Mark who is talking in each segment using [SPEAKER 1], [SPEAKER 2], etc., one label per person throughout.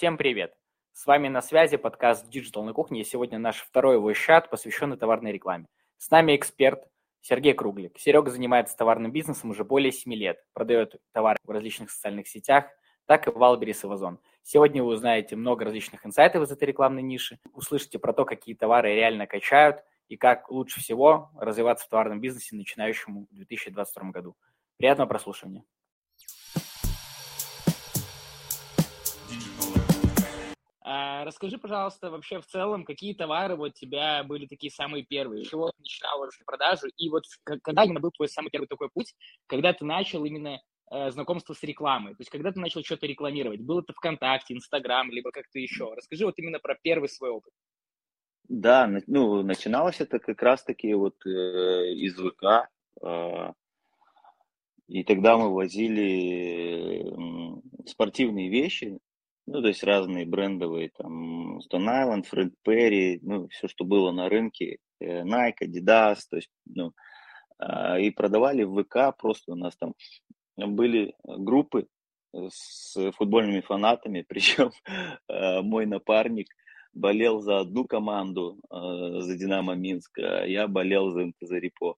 [SPEAKER 1] Всем привет! С вами на связи подкаст Digital на кухне, и сегодня наш второй чат, посвященный товарной рекламе. С нами эксперт Сергей Круглик. Серега занимается товарным бизнесом уже более 7 лет, продает товары в различных социальных сетях, так и в Валберис и в Озон. Сегодня вы узнаете много различных инсайтов из этой рекламной ниши, услышите про то, какие товары реально качают и как лучше всего развиваться в товарном бизнесе начинающему в 2022 году. Приятного прослушивания. Расскажи, пожалуйста, вообще в целом, какие товары вот у тебя были такие самые первые, чего ты начинал вообще продажу, и вот когда именно был твой самый первый такой путь, когда ты начал именно э, знакомство с рекламой, то есть когда ты начал что-то рекламировать, было это ВКонтакте, Инстаграм, либо как-то еще. Расскажи вот именно про первый свой опыт.
[SPEAKER 2] Да, ну, начиналось это как раз-таки вот э, из ВК, э, и тогда мы возили спортивные вещи, ну, то есть разные брендовые, там, Stone Island, Fred Perry, ну, все, что было на рынке, э, Nike, Adidas, то есть, ну, а, и продавали в ВК, просто у нас там были группы с футбольными фанатами, причем а, мой напарник болел за одну команду, а, за Динамо Минск, а я болел за МТЗ Репо.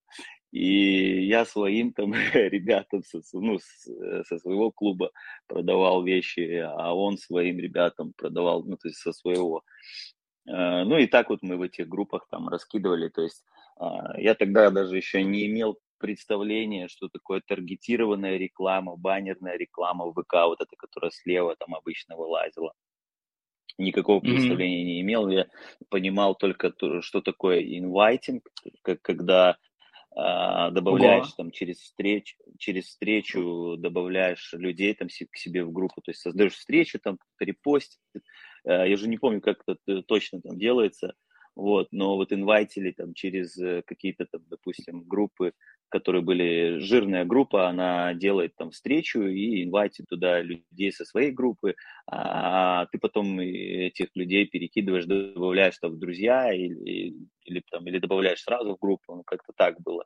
[SPEAKER 2] И я своим там ребятам со, ну, э, со своего клуба продавал вещи, а он своим ребятам продавал, ну, то есть со своего. Э, ну и так вот мы в этих группах там раскидывали. То есть а, я тогда даже еще не имел представления, что такое таргетированная реклама, баннерная реклама в ВК, вот эта, которая слева там обычно вылазила. Никакого представления mm-hmm. не имел. Я понимал только, что такое инвайтинг, когда а, добавляешь Ого. там через встречу, через встречу добавляешь людей там к себе в группу, то есть создаешь встречу, там репостит. А, я же не помню, как это точно там делается, вот, но вот инвайтили там через э, какие-то там, допустим, группы, которые были, жирная группа, она делает там встречу и инвайтит туда людей со своей группы, а ты потом этих людей перекидываешь, добавляешь там в друзья или, или, там, или добавляешь сразу в группу, ну как-то так было.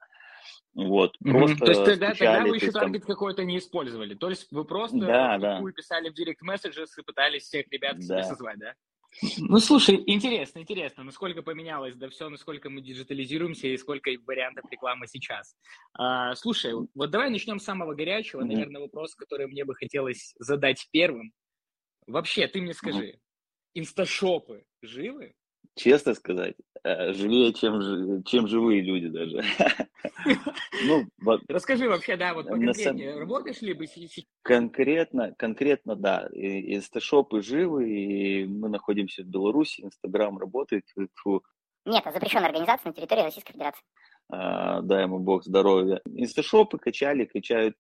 [SPEAKER 2] Вот,
[SPEAKER 1] mm-hmm. просто То есть тогда, тогда вы еще таргет там... какой-то не использовали? То есть вы просто да, да. писали в директ месседжес и пытались всех ребят себе созвать, да? Ну, слушай, интересно, интересно, насколько поменялось да все, насколько мы диджитализируемся и сколько вариантов рекламы сейчас. А, слушай, вот давай начнем с самого горячего, mm-hmm. наверное, вопрос, который мне бы хотелось задать первым. Вообще, ты мне скажи, mm-hmm. инсташопы живы?
[SPEAKER 2] Честно сказать, э, живее, чем, чем живые люди даже.
[SPEAKER 1] Ну, вот, Расскажи вообще, да, вот конкретнее, сам... работаешь ли бы сейчас?
[SPEAKER 2] Конкретно, конкретно, да. Инсташопы живы, и мы находимся в Беларуси, Инстаграм работает.
[SPEAKER 3] Фу. Нет, запрещенная организация на территории Российской Федерации.
[SPEAKER 2] А, дай ему бог здоровья. Инсташопы качали, качают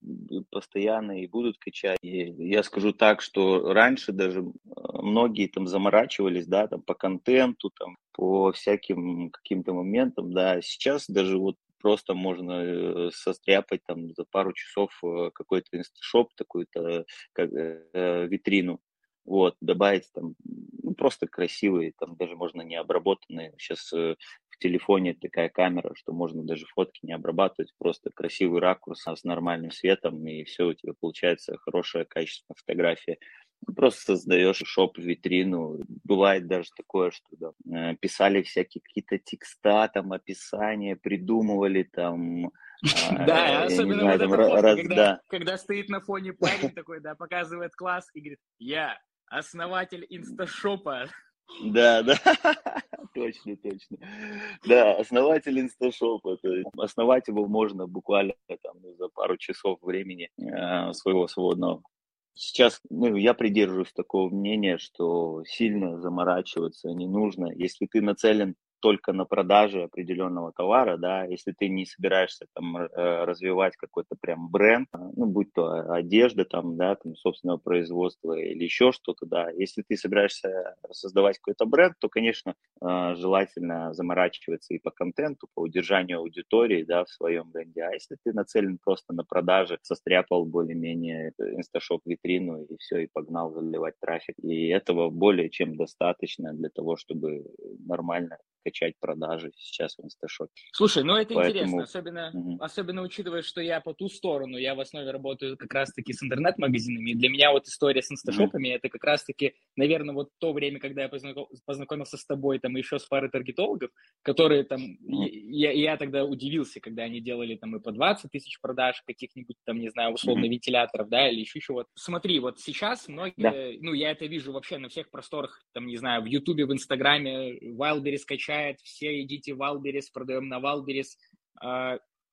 [SPEAKER 2] постоянно и будут качать. И я скажу так, что раньше даже а, многие там заморачивались, да, там по контенту, там по всяким каким-то моментам, да. Сейчас даже вот просто можно э, состряпать там за пару часов э, какой-то инсташоп, такую-то как, э, витрину, вот, добавить там ну, просто красивые, там даже можно не обработанные. Сейчас э, в телефоне такая камера, что можно даже фотки не обрабатывать, просто красивый ракурс с нормальным светом, и все, у тебя получается хорошая, качественная фотография. Просто создаешь шоп-витрину. Бывает даже такое, что да, э, писали всякие какие-то текста, там, описания, придумывали там,
[SPEAKER 1] да, особенно вот фотка, когда стоит на фоне парень такой, да, показывает класс и говорит, я основатель инсташопа.
[SPEAKER 2] Да, да, точно, точно. Да, основатель инсташопа. То есть основать его можно буквально там за пару часов времени э, своего свободного. Сейчас ну, я придерживаюсь такого мнения, что сильно заморачиваться не нужно. Если ты нацелен только на продаже определенного товара, да, если ты не собираешься там э, развивать какой-то прям бренд, ну, будь то одежда там, да, там, собственного производства или еще что-то, да, если ты собираешься создавать какой-то бренд, то, конечно, э, желательно заморачиваться и по контенту, по удержанию аудитории, да, в своем бренде, а если ты нацелен просто на продажи, состряпал более-менее инсташоп витрину и все, и погнал заливать трафик, и этого более чем достаточно для того, чтобы нормально качать продажи сейчас в инсташопе.
[SPEAKER 1] Слушай, ну это Поэтому... интересно, особенно, угу. особенно учитывая, что я по ту сторону, я в основе работаю как раз-таки с интернет-магазинами, и для меня вот история с инсташопами, угу. это как раз-таки, наверное, вот то время, когда я познакомился с тобой, там, еще с парой таргетологов, которые там, угу. я, я тогда удивился, когда они делали там и по 20 тысяч продаж каких-нибудь там, не знаю, условно, угу. вентиляторов, да, или еще чего-то. Смотри, вот сейчас многие, да. ну, я это вижу вообще на всех просторах, там, не знаю, в Ютубе, в Инстаграме, Wildberries качает, все идите в Wildberries, продаем на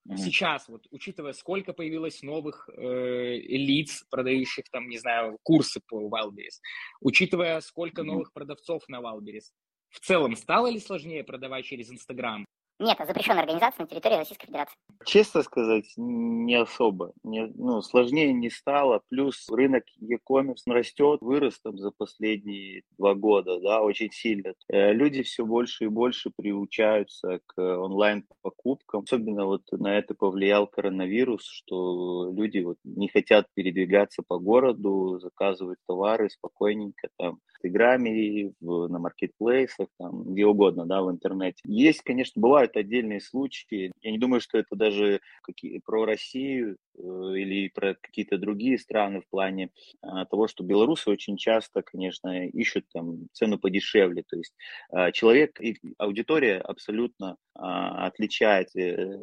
[SPEAKER 1] mm-hmm. Сейчас, вот, учитывая, сколько появилось новых э, лиц, продающих там, не знаю, курсы по Wildberries, учитывая, сколько новых продавцов на Wildberries, в целом стало ли сложнее продавать через Инстаграм?
[SPEAKER 3] Нет, это запрещенная организация на территории Российской Федерации.
[SPEAKER 2] Честно сказать, не особо. Не, ну, сложнее не стало. Плюс рынок e-commerce растет, вырос там за последние два года, да, очень сильно. Э, люди все больше и больше приучаются к онлайн-покупкам. Особенно вот на это повлиял коронавирус, что люди вот не хотят передвигаться по городу, заказывают товары спокойненько там в Инстаграме, на маркетплейсах, там, где угодно, да, в интернете. Есть, конечно, бывают отдельные случаи. Я не думаю, что это даже какие, про Россию э, или про какие-то другие страны в плане а, того, что белорусы очень часто, конечно, ищут там цену подешевле. То есть а, человек и аудитория абсолютно а, отличается. Э,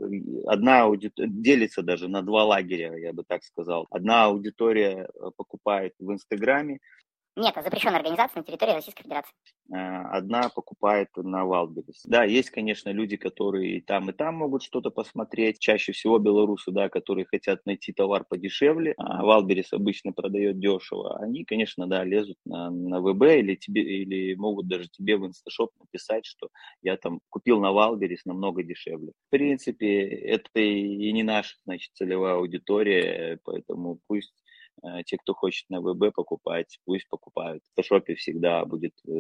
[SPEAKER 2] одна аудитория делится даже на два лагеря, я бы так сказал. Одна аудитория э, покупает в Инстаграме,
[SPEAKER 3] нет, это запрещенная организация на территории Российской Федерации.
[SPEAKER 2] Э, одна покупает на Wildberries. Да, есть, конечно, люди, которые и там, и там могут что-то посмотреть. Чаще всего белорусы, да, которые хотят найти товар подешевле. А Wildberries обычно продает дешево. Они, конечно, да, лезут на, на ВБ или тебе, или могут даже тебе в инсташоп написать, что я там купил на Wildberries намного дешевле. В принципе, это и не наша, значит, целевая аудитория, поэтому пусть те, кто хочет на ВБ покупать, пусть покупают. В Фотошопе всегда будет э,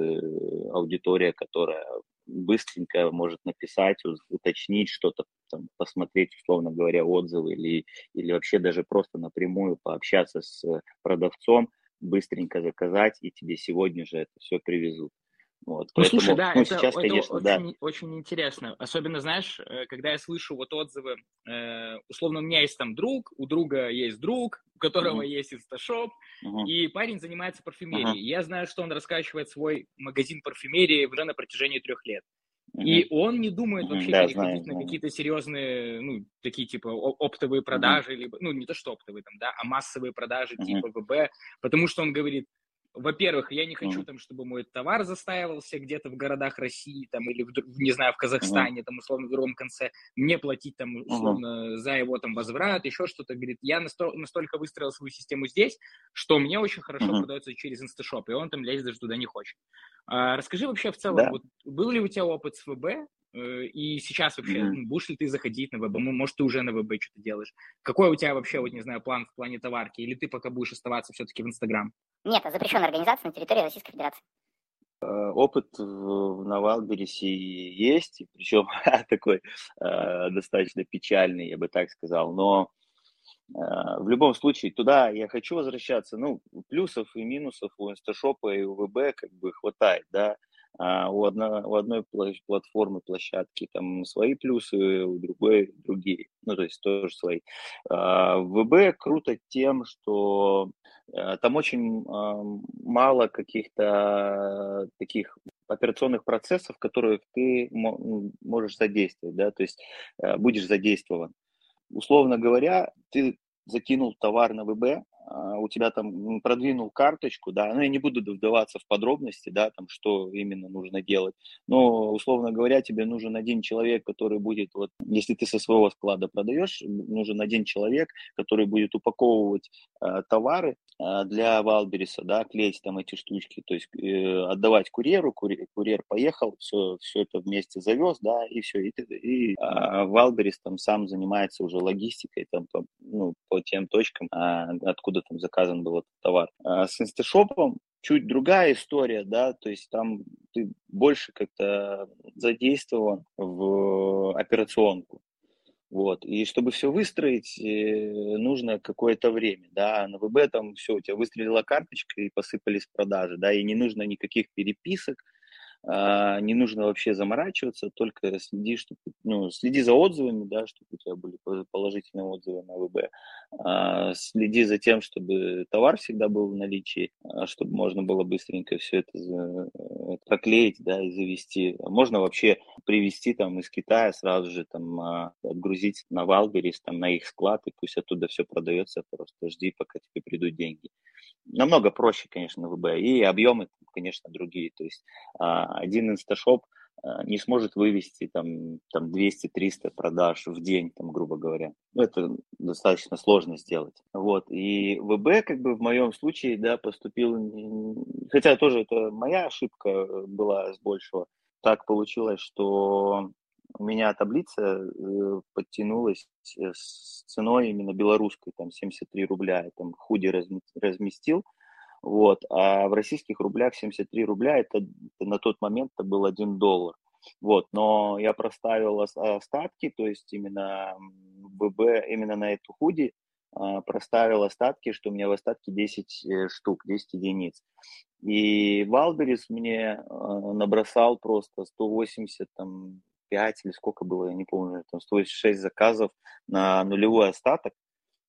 [SPEAKER 2] аудитория, которая быстренько может написать, уточнить что-то, там, посмотреть, условно говоря, отзывы или, или вообще даже просто напрямую пообщаться с продавцом, быстренько заказать, и тебе сегодня же это все привезут.
[SPEAKER 1] Вот, ну, поэтому, слушай, да, ну, это, сейчас, это конечно, очень, да. очень интересно. Особенно, знаешь, э, когда я слышу вот отзывы, э, условно, у меня есть там друг, у друга есть друг, у которого mm-hmm. есть инсташоп, mm-hmm. и парень занимается парфюмерией. Mm-hmm. Я знаю, что он раскачивает свой магазин парфюмерии уже на протяжении трех лет. Mm-hmm. И он не думает mm-hmm. вообще да, переходить знаю, на какие-то серьезные, ну, такие типа оптовые продажи, mm-hmm. либо, ну, не то что оптовые там, да, а массовые продажи mm-hmm. типа ВБ, потому что он говорит, во-первых, я не хочу там, чтобы мой товар застаивался где-то в городах России там или в, не знаю в Казахстане там условно в другом конце мне платить там условно за его там возврат еще что-то. Говорит я насто- настолько выстроил свою систему здесь что мне очень хорошо продается через инсташоп и он там лезть даже туда не хочет. А, расскажи вообще в целом да. вот, был ли у тебя опыт с ВБ э, и сейчас вообще mm-hmm. будешь ли ты заходить на ВБ? Может, ты уже на ВБ что-то делаешь? Какой у тебя вообще, вот не знаю, план в плане товарки? Или ты пока будешь оставаться все-таки в Инстаграм?
[SPEAKER 3] Нет, это запрещенная организация на территории Российской Федерации.
[SPEAKER 2] Э, опыт на Валберисе есть, причем такой э, достаточно печальный, я бы так сказал, но э, в любом случае туда я хочу возвращаться. Ну, плюсов и минусов у инсташопа и у ВБ как бы хватает, да. А у, одно, у одной платформы, площадки там свои плюсы, у другой другие, ну, то есть тоже свои. А, ВБ круто тем, что э, там очень мало каких-то таких операционных процессов, в которых ты можешь задействовать, да, то есть э, будешь задействован. Условно говоря, ты закинул товар на ВБ, а, у тебя там продвинул карточку, да, ну я не буду вдаваться в подробности, да, там что именно нужно делать, но условно говоря, тебе нужен один человек, который будет, вот, если ты со своего склада продаешь, нужен один человек, который будет упаковывать э, товары э, для Валбериса, да, клеить там эти штучки, то есть э, отдавать курьеру, курьер, курьер поехал, все, все это вместе завез, да, и все, и, и э, Валберис там сам занимается уже логистикой, там, по, ну, по тем точкам, э, откуда откуда там заказан был этот товар. А с инсташопом чуть другая история, да, то есть там ты больше как-то задействован в операционку. Вот. И чтобы все выстроить, э, нужно какое-то время, да, на ВБ там все, у тебя выстрелила карточка и посыпались продажи, да, и не нужно никаких переписок, а, не нужно вообще заморачиваться, только следи, чтобы, ну, следи за отзывами, да, чтобы у тебя были положительные отзывы на ВБ, а, следи за тем, чтобы товар всегда был в наличии, а, чтобы можно было быстренько все это э, проклеить, да, и завести. Можно вообще привезти там из Китая сразу же там отгрузить на Валберис, там на их склад, и пусть оттуда все продается, просто жди, пока тебе придут деньги. Намного проще, конечно, ВБ, и объемы, конечно, другие. То есть один инсташоп а, не сможет вывести там, там 200-300 продаж в день, там, грубо говоря. Ну, это достаточно сложно сделать. Вот. И ВБ, как бы в моем случае, да, поступил, хотя тоже это моя ошибка была с большего. Так получилось, что у меня таблица э, подтянулась э, с ценой именно белорусской, там 73 рубля. Я там худи разместил, вот. А в российских рублях 73 рубля, это, на тот момент это был 1 доллар. Вот, но я проставил остатки, то есть именно ББ, именно на эту худи а, проставил остатки, что у меня в остатке 10 э, штук, 10 единиц. И Валберис мне а, набросал просто 180, там, 5 или сколько было, я не помню, там 186 заказов на нулевой остаток.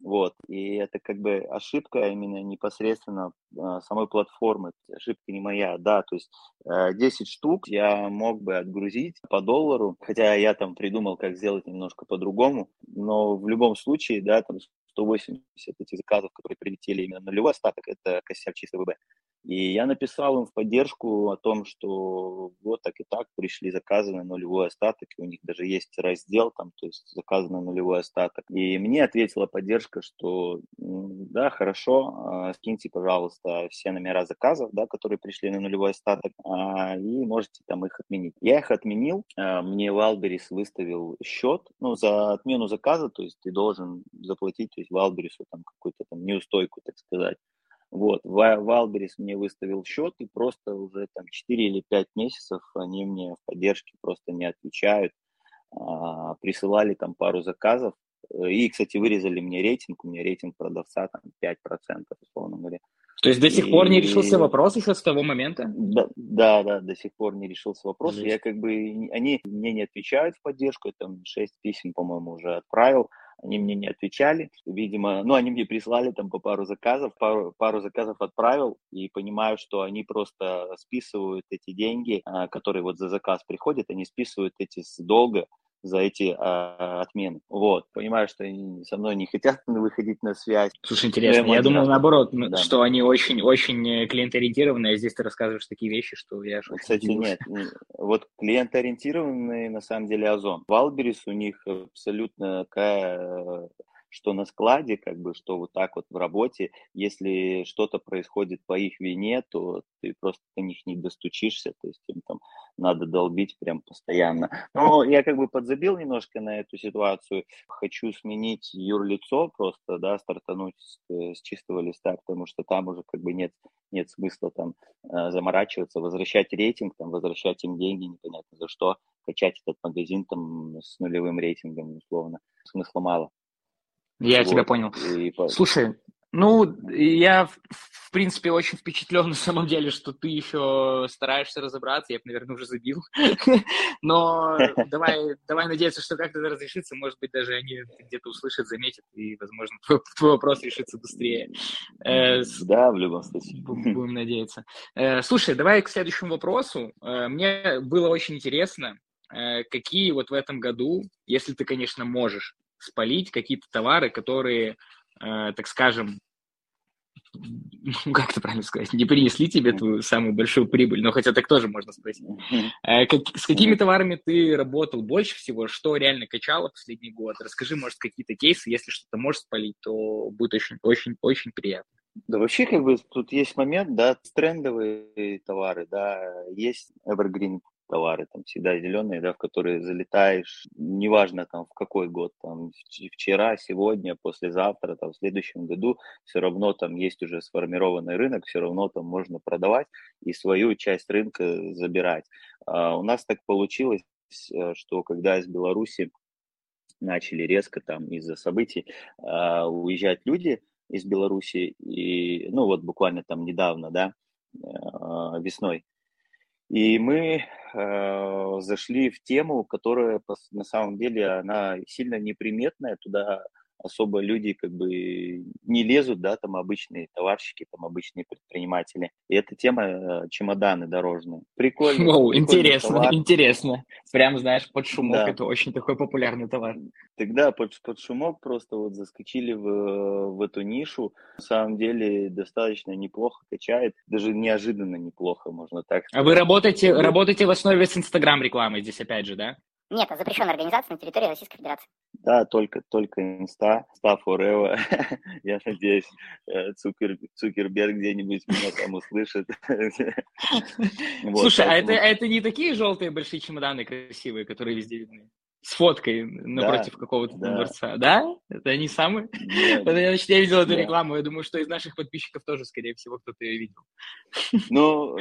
[SPEAKER 2] Вот, и это как бы ошибка именно непосредственно э, самой платформы, ошибка не моя, да, то есть э, 10 штук я мог бы отгрузить по доллару, хотя я там придумал, как сделать немножко по-другому, но в любом случае, да, там 180 этих заказов, которые прилетели именно на нулевой остаток, это косяк чисто ВБ. И я написал им в поддержку о том, что вот так и так пришли заказы на нулевой остаток, и у них даже есть раздел там, то есть заказы на нулевой остаток. И мне ответила поддержка, что да, хорошо, а, скиньте, пожалуйста, все номера заказов, да, которые пришли на нулевой остаток, а, и можете там их отменить. Я их отменил, а, мне Валберис выставил счет, ну, за отмену заказа, то есть ты должен заплатить, то есть Валберису там какую-то там неустойку, так сказать. Вот, Валберис мне выставил счет, и просто уже там 4 или 5 месяцев они мне в поддержке просто не отвечают. А, присылали там пару заказов, и, кстати, вырезали мне рейтинг, у меня рейтинг продавца там 5%, условно говоря.
[SPEAKER 1] То есть до сих и... пор не решился вопрос еще с того момента?
[SPEAKER 2] Да, да, да, до сих пор не решился вопрос. Жесть. Я как бы, они мне не отвечают в поддержку, я там 6 писем, по-моему, уже отправил они мне не отвечали. Видимо, ну, они мне прислали там по пару заказов, пару, пару заказов отправил, и понимаю, что они просто списывают эти деньги, а, которые вот за заказ приходят, они списывают эти с долга, за эти а, отмены. Вот, понимаю, что они со мной не хотят выходить на связь.
[SPEAKER 1] Слушай, интересно, я, я думал наоборот, да. что они очень-очень клиенториентированные, а здесь ты рассказываешь такие вещи, что я...
[SPEAKER 2] Кстати, нет, вот клиенториентированные на самом деле Озон. Валберис у них абсолютно такая что на складе, как бы, что вот так вот в работе, если что-то происходит по их вине, то ты просто до них не достучишься, то есть им там надо долбить прям постоянно. Но я как бы подзабил немножко на эту ситуацию, хочу сменить юрлицо просто, да, стартануть с, с чистого листа, потому что там уже как бы нет, нет смысла там э, заморачиваться, возвращать рейтинг, там, возвращать им деньги, непонятно за что, качать этот магазин там с нулевым рейтингом, условно, смысла мало.
[SPEAKER 1] Я вот. тебя понял. И... Слушай, ну, я, в принципе, очень впечатлен на самом деле, что ты еще стараешься разобраться. Я бы, наверное, уже забил. Но давай, давай надеяться, что как-то это разрешится. Может быть, даже они где-то услышат, заметят, и, возможно, твой вопрос решится быстрее.
[SPEAKER 2] Э, да, в любом случае.
[SPEAKER 1] Будем надеяться. Э, слушай, давай к следующему вопросу. Э, мне было очень интересно, какие вот в этом году, если ты, конечно, можешь, спалить какие-то товары, которые, э, так скажем, ну, как это правильно сказать, не принесли тебе твою самую большую прибыль, но хотя так тоже можно спросить. Э, как, с какими товарами ты работал больше всего, что реально качало последний год? Расскажи, может, какие-то кейсы, если что-то можешь спалить, то будет очень, очень, очень приятно.
[SPEAKER 2] Да, вообще, как бы, тут есть момент, да, трендовые товары, да, есть evergreen товары, там всегда зеленые, да, в которые залетаешь, неважно там в какой год, там вчера, сегодня, послезавтра, там в следующем году, все равно там есть уже сформированный рынок, все равно там можно продавать и свою часть рынка забирать. А у нас так получилось, э, что когда из Беларуси начали резко там из-за событий а, уезжать люди из Беларуси, и, ну вот буквально там недавно, да, а, весной, И мы э, зашли в тему, которая на самом деле она сильно неприметная, туда особо люди как бы не лезут, да, там обычные товарщики, там обычные предприниматели. И эта тема э, чемоданы дорожные. Прикольно.
[SPEAKER 1] Воу, интересно, товар. интересно. Прям, знаешь, под шумок да. это очень такой популярный товар.
[SPEAKER 2] Тогда под, под шумок просто вот заскочили в, в эту нишу. На самом деле достаточно неплохо качает, даже неожиданно неплохо, можно так
[SPEAKER 1] сказать. А вы работаете, работаете в основе с Инстаграм рекламой здесь опять же, да?
[SPEAKER 3] Нет, это запрещенная организация на территории Российской Федерации.
[SPEAKER 2] Да, только, только инста, инста forever. Я надеюсь, э, Цукер, Цукерберг где-нибудь меня там услышит.
[SPEAKER 1] Слушай, а это, это не такие желтые большие чемоданы красивые, которые везде видны? С фоткой напротив да, какого-то да. дворца, да? Это они самые? Да. Значит, я видел эту рекламу, я думаю, что из наших подписчиков тоже, скорее всего, кто-то ее видел.
[SPEAKER 2] Ну,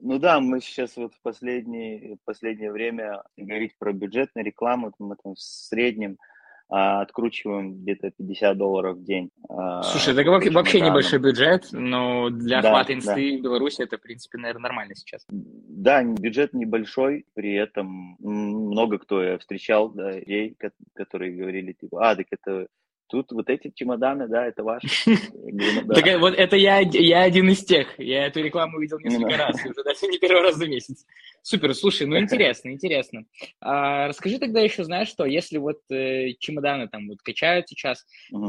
[SPEAKER 2] ну да, мы сейчас вот в последнее, последнее время говорить про бюджетную рекламу, мы там в среднем откручиваем где-то 50 долларов в день.
[SPEAKER 1] А, Слушай, это вообще, вообще небольшой бюджет, но для да, охвата инсты да. в Беларуси это, в принципе, наверное, нормально сейчас.
[SPEAKER 2] Да, бюджет небольшой, при этом много кто я встречал, да, людей, которые говорили, типа, а, так это Тут вот эти чемоданы, да, это ваши.
[SPEAKER 1] «Ну так вот это я, один из тех. Я эту рекламу видел несколько раз, уже даже не первый раз за месяц. Супер, слушай, ну интересно, интересно. А, расскажи тогда еще, знаешь что, если вот э, чемоданы там вот качают сейчас,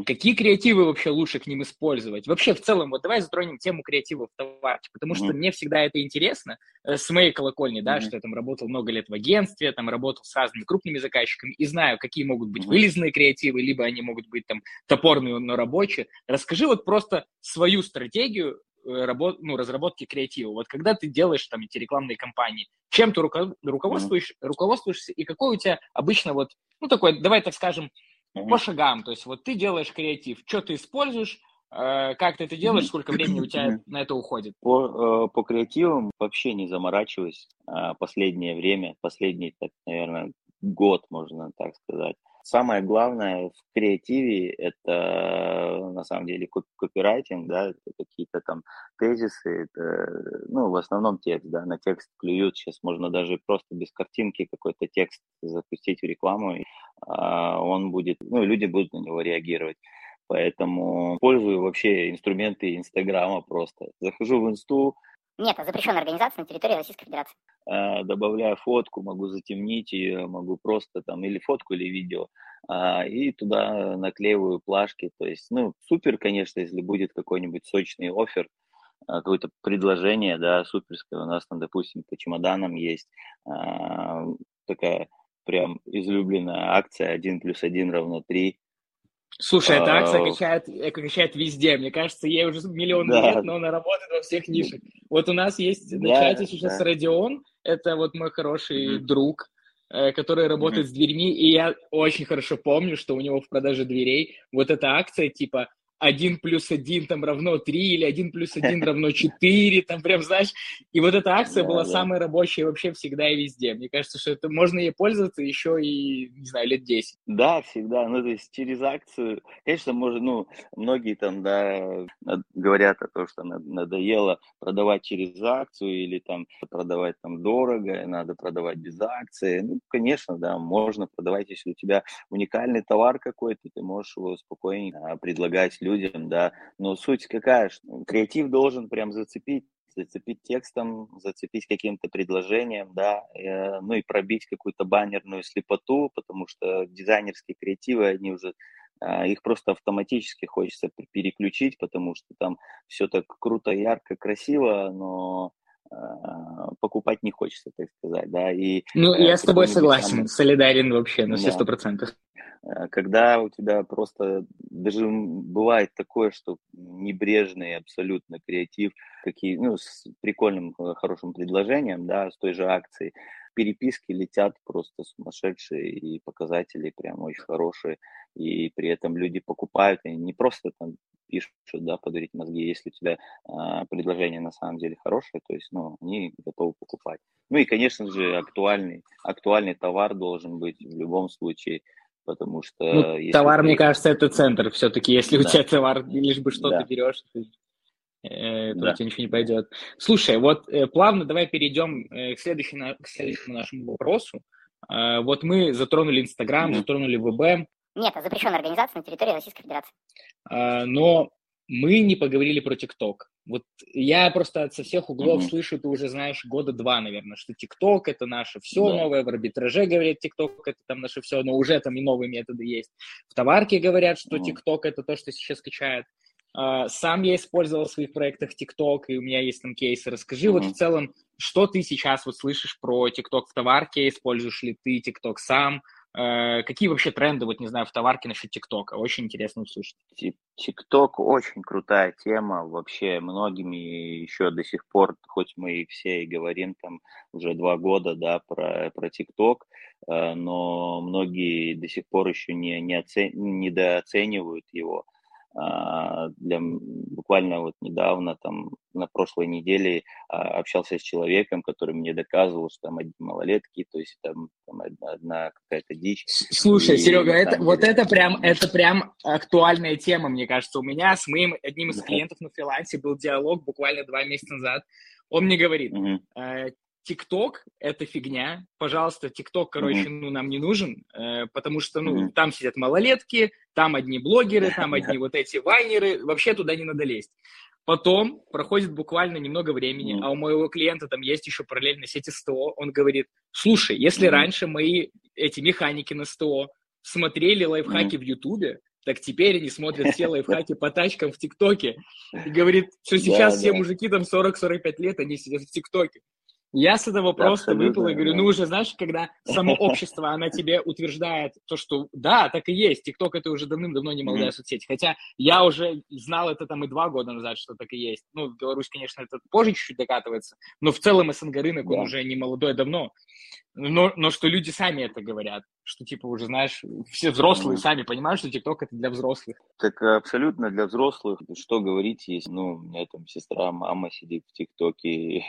[SPEAKER 1] какие креативы вообще лучше к ним использовать? Вообще в целом, вот давай затронем тему креатива в товарке, потому что мне всегда это интересно э, с моей колокольни, да, что я там работал много лет в агентстве, там работал с разными крупными заказчиками и знаю, какие могут быть вылезные креативы, либо они могут быть там топорные, но рабочие. Расскажи вот просто свою стратегию Э, работ, ну, разработки креатива. Вот когда ты делаешь там эти рекламные кампании, чем ты руко, руководствуешь, mm-hmm. руководствуешься и какой у тебя обычно вот, ну, такой, давай так скажем, mm-hmm. по шагам. То есть вот ты делаешь креатив, что ты используешь, э, как ты это делаешь, сколько времени у тебя на это уходит?
[SPEAKER 2] По, э, по креативам вообще не заморачиваюсь а, последнее время, последний, так, наверное, год, можно так сказать. Самое главное в креативе это на самом деле копирайтинг, да, какие-то там тезисы, это, ну, в основном текст, да, на текст клюют. Сейчас можно даже просто без картинки какой-то текст запустить в рекламу, и а, он будет, ну, люди будут на него реагировать. Поэтому пользую вообще инструменты Инстаграма просто. Захожу в Инсту,
[SPEAKER 3] нет, это запрещенная организация на территории Российской Федерации.
[SPEAKER 2] А, добавляю фотку, могу затемнить ее, могу просто там или фотку, или видео, а, и туда наклеиваю плашки. То есть, ну, супер, конечно, если будет какой-нибудь сочный офер, а, какое-то предложение, да, суперское. У нас там, допустим, по чемоданам есть такая прям излюбленная акция 1 плюс 1 равно 3.
[SPEAKER 1] Слушай, эта акция качает, э, качает везде. Мне кажется, ей уже миллион да. лет, но она работает во всех нишах. Вот у нас есть да, на чате сейчас да. Родион, это вот мой хороший mm-hmm. друг, э, который работает mm-hmm. с дверьми, и я очень хорошо помню, что у него в продаже дверей вот эта акция типа 1 плюс 1 там равно 3 или 1 плюс 1 равно 4, там прям, знаешь, и вот эта акция да, была да. самая рабочая вообще всегда и везде. Мне кажется, что это можно ей пользоваться еще и, не знаю, лет 10.
[SPEAKER 2] Да, всегда, ну, то есть через акцию, конечно, может, ну, многие там, да, говорят о том, что надоело продавать через акцию или там продавать там дорого, надо продавать без акции. Ну, конечно, да, можно продавать, если у тебя уникальный товар какой-то, ты можешь его спокойно предлагать людям, да. Но суть какая, что креатив должен прям зацепить зацепить текстом, зацепить каким-то предложением, да, э, ну и пробить какую-то баннерную слепоту, потому что дизайнерские креативы, они уже, э, их просто автоматически хочется переключить, потому что там все так круто, ярко, красиво, но покупать не хочется, так сказать, да, и...
[SPEAKER 1] Ну, я с тобой согласен, там... солидарен вообще на все сто процентов.
[SPEAKER 2] Э, когда у тебя просто даже бывает такое, что небрежный абсолютно креатив, какие, ну, с прикольным э, хорошим предложением, да, с той же акцией, переписки летят просто сумасшедшие, и показатели прям очень хорошие, и при этом люди покупают, и не просто там пишут, да, подарить мозги, если у тебя э, предложение на самом деле хорошее, то есть, ну, они готовы покупать. Ну и, конечно же, актуальный, актуальный товар должен быть в любом случае, потому что...
[SPEAKER 1] Ну, товар, ты... мне кажется, это центр все-таки. Если да. у тебя товар, лишь бы что да. ты берешь, э, то да. у тебя ничего не пойдет. Слушай, вот э, плавно давай перейдем к, следующему, к следующему нашему вопросу. Вот мы затронули Инстаграм, mm-hmm. затронули ВБ.
[SPEAKER 3] Нет, это запрещенная организация на территории Российской Федерации.
[SPEAKER 1] Но мы не поговорили про ТикТок. Вот я просто со всех углов mm-hmm. слышу, ты уже знаешь, года два, наверное, что ТикТок это наше все да. новое, в арбитраже говорят ТикТок это там наше все, но уже там и новые методы есть. В товарке говорят, что ТикТок mm-hmm. это то, что сейчас качает. Uh, сам я использовал в своих проектах ТикТок, и у меня есть там кейсы. Расскажи mm-hmm. вот в целом, что ты сейчас вот слышишь про ТикТок в товарке, используешь ли ты ТикТок сам, Э, какие вообще тренды, вот не знаю, в товарке насчет ТикТока? Очень интересно услышать.
[SPEAKER 2] ТикТок очень крутая тема, вообще многими еще до сих пор, хоть мы и все и говорим там уже два года, да, про, про ТикТок, э, но многие до сих пор еще не, не оцен, недооценивают его. А, для, буквально вот недавно, там, на прошлой неделе а, общался с человеком, который мне доказывал, что там одни малолетки, то есть там, там одна, одна какая-то дичь.
[SPEAKER 1] Слушай, и, Серега, это, деле... вот это прям, это прям актуальная тема, мне кажется. У меня с моим одним из клиентов на фрилансе был диалог буквально два месяца назад. Он мне говорит, ТикТок — это фигня. Пожалуйста, ТикТок, короче, mm-hmm. ну, нам не нужен, э, потому что, ну, mm-hmm. там сидят малолетки, там одни блогеры, там одни вот эти вайнеры, вообще туда не надо лезть. Потом проходит буквально немного времени, mm-hmm. а у моего клиента там есть еще параллельно сети СТО, он говорит, слушай, если mm-hmm. раньше мои эти механики на СТО смотрели лайфхаки mm-hmm. в Ютубе, так теперь они смотрят все лайфхаки по тачкам в ТикТоке. И говорит, что сейчас все мужики там 40-45 лет, они сидят в ТикТоке. Я с этого просто выпал и говорю, да. ну уже знаешь, когда само общество, она тебе утверждает то, что да, так и есть, ТикТок это уже давным-давно не молодая mm-hmm. соцсеть, хотя я уже знал это там и два года назад, что так и есть. Ну, Беларусь, конечно, это позже чуть-чуть докатывается, но в целом СНГ рынок, да. он уже не молодой давно. Но, но что люди сами это говорят, что типа уже, знаешь, все взрослые mm. сами понимают, что ТикТок это для взрослых.
[SPEAKER 2] Так абсолютно для взрослых. Что говорить, есть, ну, у меня там сестра, мама сидит в ТикТоке и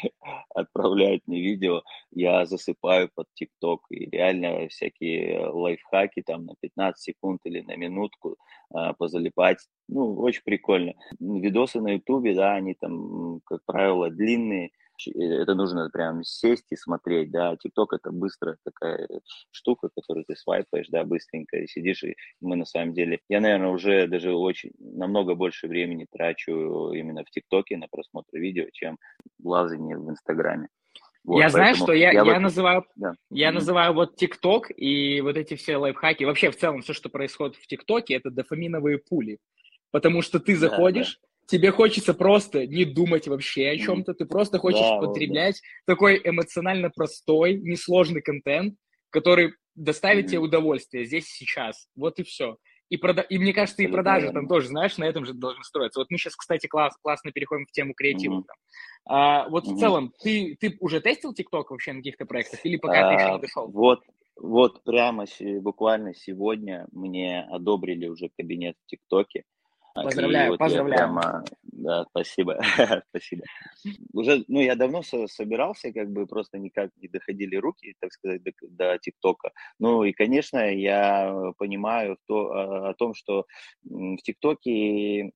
[SPEAKER 2] отправляет мне видео, я засыпаю под ТикТок, и реально всякие лайфхаки там на 15 секунд или на минутку а, позалипать, ну, очень прикольно. Видосы на Ютубе, да, они там, как правило, длинные, это нужно прям сесть и смотреть, да, ТикТок это быстрая такая штука, которую ты свайпаешь, да, быстренько, и сидишь, и мы на самом деле, я, наверное, уже даже очень, намного больше времени трачу именно в ТикТоке на просмотр видео, чем в лазании в Инстаграме.
[SPEAKER 1] Вот, я знаю, что я, я, я, называю, да. я mm-hmm. называю вот ТикТок и вот эти все лайфхаки, вообще в целом все, что происходит в ТикТоке, это дофаминовые пули. Потому что ты заходишь, тебе хочется просто не думать вообще о чем-то, ты просто хочешь да, потреблять да. такой эмоционально простой, несложный контент, который доставит mm-hmm. тебе удовольствие здесь сейчас. Вот и все. И, прода... и мне кажется, и продажи там тоже, знаешь, на этом же должны строиться. Вот мы сейчас, кстати, класс, классно переходим в тему креатива. Mm-hmm. А, вот mm-hmm. в целом, ты, ты уже тестил ТикТок вообще на каких-то проектах или пока а, ты еще не дошел?
[SPEAKER 2] Вот, вот прямо буквально сегодня мне одобрили уже кабинет в ТикТоке.
[SPEAKER 1] Поздравляю, вот поздравляю.
[SPEAKER 2] Прямо, да, спасибо, спасибо. Уже, ну, я давно собирался, как бы просто никак не доходили руки, так сказать, до, до ТикТока. Ну, и, конечно, я понимаю то, о, о том, что в ТикТоке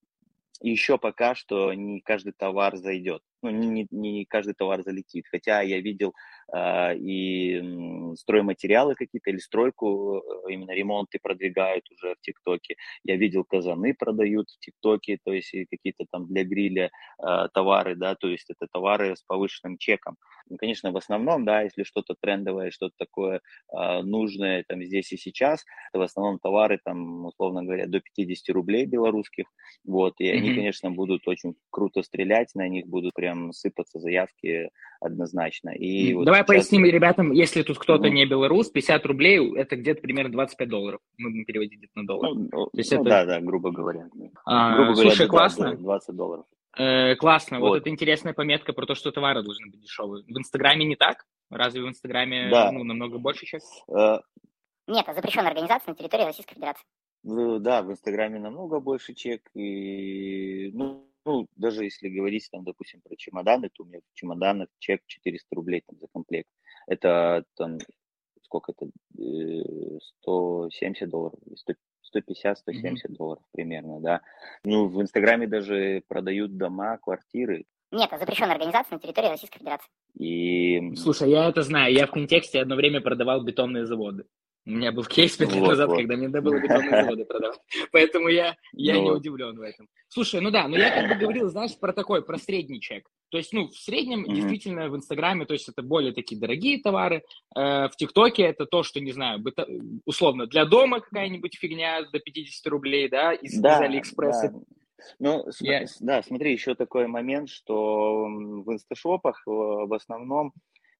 [SPEAKER 2] еще пока что не каждый товар зайдет ну, не, не каждый товар залетит. Хотя я видел и стройматериалы какие-то, или стройку, э, именно ремонты продвигают уже в ТикТоке. Я видел казаны продают в ТикТоке, то есть какие-то там для гриля э, товары, да, то есть это товары с повышенным чеком. Ну, конечно, в основном, да, если что-то трендовое, что-то такое э, нужное там здесь и сейчас, то в основном товары там, условно говоря, до 50 рублей белорусских, вот, и mm-hmm. они, конечно, будут очень круто стрелять, на них будут прям прям сыпаться заявки однозначно. И
[SPEAKER 1] вот Давай сейчас... поясним ребятам, если тут кто-то mm-hmm. не белорус, 50 рублей это где-то примерно 25 долларов. Мы будем переводить это на доллар.
[SPEAKER 2] Ну, То есть ну, это... Да, да, грубо говоря.
[SPEAKER 1] А, грубо слушай, говоря, классно.
[SPEAKER 2] 20 долларов.
[SPEAKER 1] Э, классно. Вот. вот это интересная пометка про то, что товары должны быть дешевые. В Инстаграме не так? Разве в Инстаграме да. ну, намного больше сейчас?
[SPEAKER 3] Э... Нет, это запрещенная организация на территории Российской Федерации.
[SPEAKER 2] Да, в Инстаграме намного больше чек. И, ну, ну, даже если говорить, там, допустим, про чемоданы, то у меня в чемоданах чек 400 рублей там, за комплект. Это там, сколько это, 170 э, долларов, 150-170 mm-hmm. долларов примерно, да. Ну, в Инстаграме даже продают дома, квартиры.
[SPEAKER 3] Нет, это запрещенная организация на территории Российской Федерации.
[SPEAKER 1] И... Слушай, я это знаю. Я в контексте одно время продавал бетонные заводы. У меня был кейс пять лет вот, назад, вот. когда мне надо было бетонные заводы продавать. Поэтому я, я ну, не удивлен в этом. Слушай, ну да, но я как бы говорил, знаешь, про такой, про средний чек. То есть, ну, в среднем mm-hmm. действительно в Инстаграме, то есть это более такие дорогие товары. Э, в ТикТоке это то, что, не знаю, быто, условно, для дома какая-нибудь фигня до 50 рублей, да, из, да, из Алиэкспресса.
[SPEAKER 2] Да. Ну, yeah. да, смотри, еще такой момент, что в инсташопах в основном,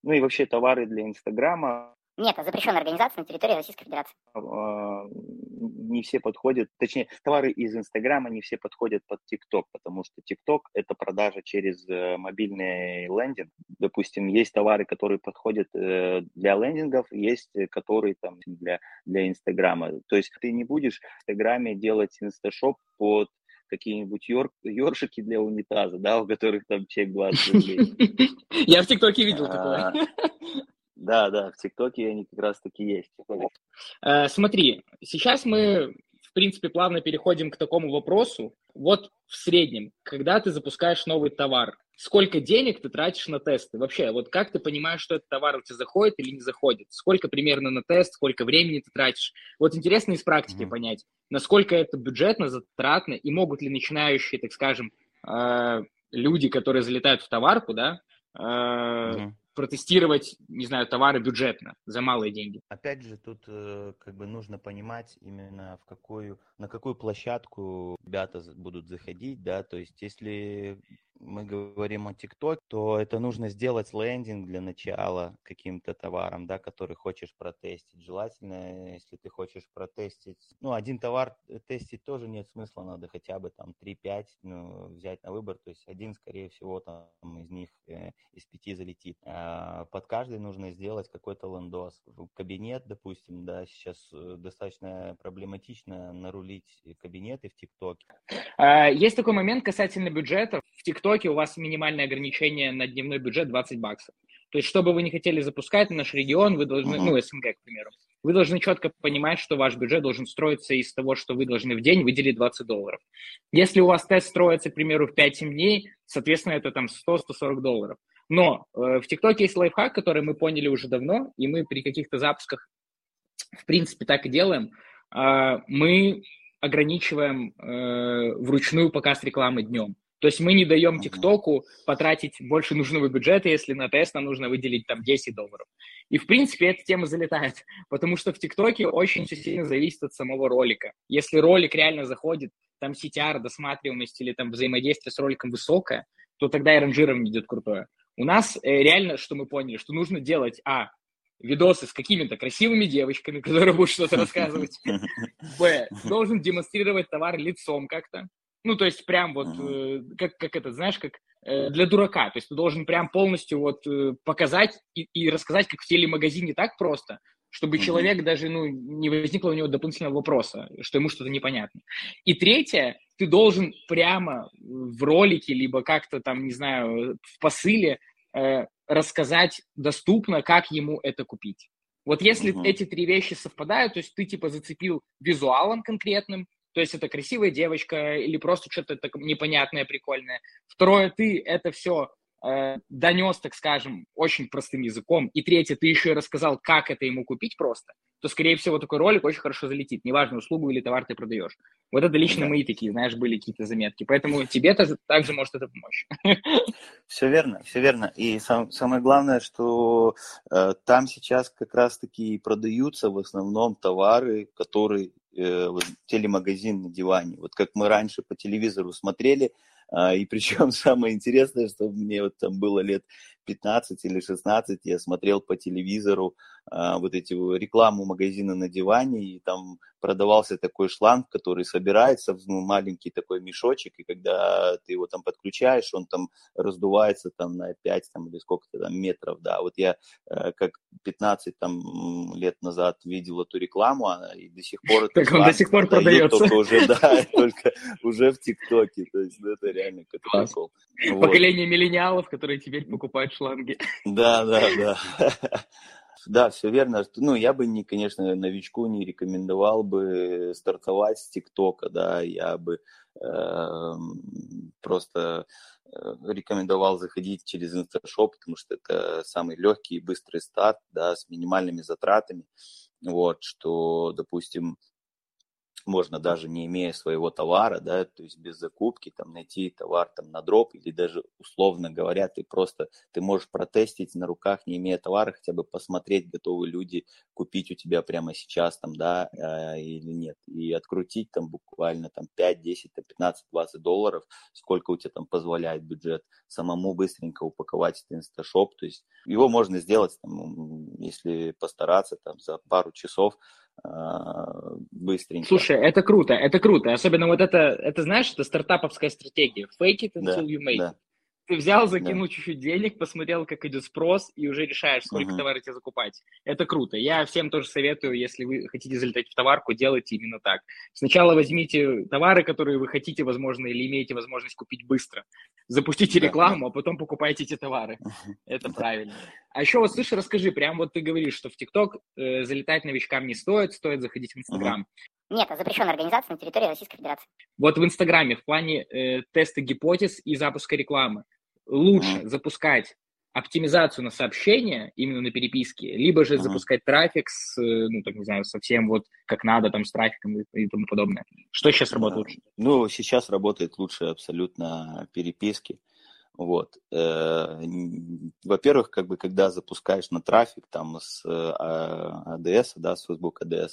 [SPEAKER 2] ну и вообще товары для Инстаграма,
[SPEAKER 3] нет, это запрещенная организация на территории Российской Федерации.
[SPEAKER 2] А, не все подходят, точнее, товары из Инстаграма не все подходят под ТикТок, потому что ТикТок – это продажа через э, мобильный лендинг. Допустим, есть товары, которые подходят э, для лендингов, есть э, которые там для, для Инстаграма. То есть ты не будешь в Инстаграме делать инсташоп под какие-нибудь ёр, ёршики для унитаза, да, у которых там чек 20 рублей.
[SPEAKER 1] Я в ТикТоке видел такое.
[SPEAKER 2] Да, да, в ТикТоке они как раз таки есть.
[SPEAKER 1] Э, смотри, сейчас мы, в принципе, плавно переходим к такому вопросу. Вот в среднем, когда ты запускаешь новый товар, сколько денег ты тратишь на тесты? Вообще, вот как ты понимаешь, что этот товар у тебя заходит или не заходит? Сколько примерно на тест, сколько времени ты тратишь? Вот интересно из практики mm-hmm. понять, насколько это бюджетно, затратно, и могут ли начинающие, так скажем, э, люди, которые залетают в товарку, да, э, mm-hmm протестировать, не знаю, товары бюджетно за малые деньги.
[SPEAKER 4] Опять же, тут э, как бы нужно понимать именно в какую, на какую площадку ребята будут заходить, да, то есть если мы говорим о TikTok, то это нужно сделать лендинг для начала каким-то товаром, да, который хочешь протестить. Желательно, если ты хочешь протестить, ну, один товар тестить тоже нет смысла, надо хотя бы там 3-5 ну, взять на выбор, то есть один, скорее всего, там из них э, из пяти залетит. А под каждый нужно сделать какой-то лендос. Кабинет, допустим, да, сейчас э, достаточно проблематично нарулить кабинеты в ТикТоке.
[SPEAKER 1] А, есть такой момент касательно бюджета. В ТикТоке у вас минимальное ограничение на дневной бюджет 20 баксов. То есть, что бы вы не хотели запускать на наш регион, вы должны, uh-huh. ну, СНГ, к примеру, вы должны четко понимать, что ваш бюджет должен строиться из того, что вы должны в день выделить 20 долларов. Если у вас тест строится, к примеру, в 5-7 дней, соответственно, это там 100-140 долларов. Но э, в ТикТоке есть лайфхак, который мы поняли уже давно, и мы при каких-то запусках, в принципе, так и делаем. Э, мы ограничиваем э, вручную показ рекламы днем. То есть мы не даем ТикТоку потратить больше нужного бюджета, если на тест нам нужно выделить там 10 долларов. И, в принципе, эта тема залетает, потому что в ТикТоке очень сильно зависит от самого ролика. Если ролик реально заходит, там CTR, досматриваемость или там взаимодействие с роликом высокое, то тогда и ранжирование идет крутое. У нас э, реально, что мы поняли, что нужно делать, а, видосы с какими-то красивыми девочками, которые будут что-то рассказывать. Б, должен демонстрировать товар лицом как-то. Ну, то есть прям вот, э, как, как это, знаешь, как э, для дурака. То есть ты должен прям полностью вот э, показать и, и рассказать, как в телемагазине так просто, чтобы mm-hmm. человек даже, ну, не возникло у него дополнительного вопроса, что ему что-то непонятно. И третье, ты должен прямо в ролике, либо как-то там, не знаю, в посыле э, рассказать доступно, как ему это купить. Вот если mm-hmm. эти три вещи совпадают, то есть ты типа зацепил визуалом конкретным, то есть это красивая девочка или просто что-то непонятное, прикольное. Второе, ты это все э, донес, так скажем, очень простым языком. И третье, ты еще и рассказал, как это ему купить просто, то, скорее всего, такой ролик очень хорошо залетит. Неважно, услугу или товар ты продаешь. Вот это лично да. мои такие, знаешь, были какие-то заметки. Поэтому тебе тоже также может это помочь.
[SPEAKER 2] Все верно, все верно. И сам, самое главное, что э, там сейчас как раз-таки продаются в основном товары, которые э, телемагазин на диване. Вот как мы раньше по телевизору смотрели, и причем самое интересное, что мне вот там было лет 15 или 16 я смотрел по телевизору а, вот эти рекламу магазина на диване, и там продавался такой шланг, который собирается в ну, маленький такой мешочек, и когда ты его там подключаешь, он там раздувается там на 5 там, или сколько-то там метров, да. Вот я э, как 15 там лет назад видел эту рекламу, и до сих пор...
[SPEAKER 1] Так он до сих пор продается.
[SPEAKER 2] Только уже, да, только уже в ТикТоке, то есть ну, это реально какой-то прикол.
[SPEAKER 1] Поколение миллениалов, которые теперь покупают шланги.
[SPEAKER 2] Да, да, да. Да, все верно. Ну, я бы, не, конечно, новичку не рекомендовал бы стартовать с ТикТока, да, я бы э, просто рекомендовал заходить через Инсташоп, потому что это самый легкий и быстрый старт, да, с минимальными затратами. Вот, что, допустим, можно даже не имея своего товара, да, то есть без закупки, там, найти товар там на дроп или даже, условно говоря, ты просто, ты можешь протестить на руках, не имея товара, хотя бы посмотреть, готовы люди купить у тебя прямо сейчас, там, да, э, или нет, и открутить там буквально там 5, 10, 15, 20 долларов, сколько у тебя там позволяет бюджет, самому быстренько упаковать этот инсташоп, то есть его можно сделать, там, если постараться, там, за пару часов, быстренько.
[SPEAKER 1] Слушай, это круто, это круто. Особенно вот это, это знаешь, это стартаповская стратегия. Fake it until да, you make да. Ты взял, закинул да. чуть-чуть денег, посмотрел, как идет спрос, и уже решаешь, сколько uh-huh. товара тебе закупать. Это круто. Я всем тоже советую, если вы хотите залетать в товарку, делайте именно так. Сначала возьмите товары, которые вы хотите, возможно, или имеете возможность купить быстро. Запустите да, рекламу, да. а потом покупайте эти товары. Uh-huh. Это правильно. А еще вот, слышь, расскажи, прям вот ты говоришь, что в ТикТок э, залетать новичкам не стоит, стоит заходить в Инстаграм.
[SPEAKER 3] Uh-huh. Нет, это запрещенная организация на территории Российской Федерации.
[SPEAKER 1] Вот в Инстаграме в плане э, теста гипотез и запуска рекламы лучше запускать оптимизацию на сообщения именно на переписке, либо же mm-hmm. запускать трафик с, ну, так не знаю, совсем вот как надо, там, с трафиком и, и тому подобное. Что сейчас работает лучше?
[SPEAKER 2] Ну, сейчас работает лучше абсолютно переписки. Вот. Э, во-первых, как бы, когда запускаешь на трафик там с ADS, а, да, с Facebook ADS,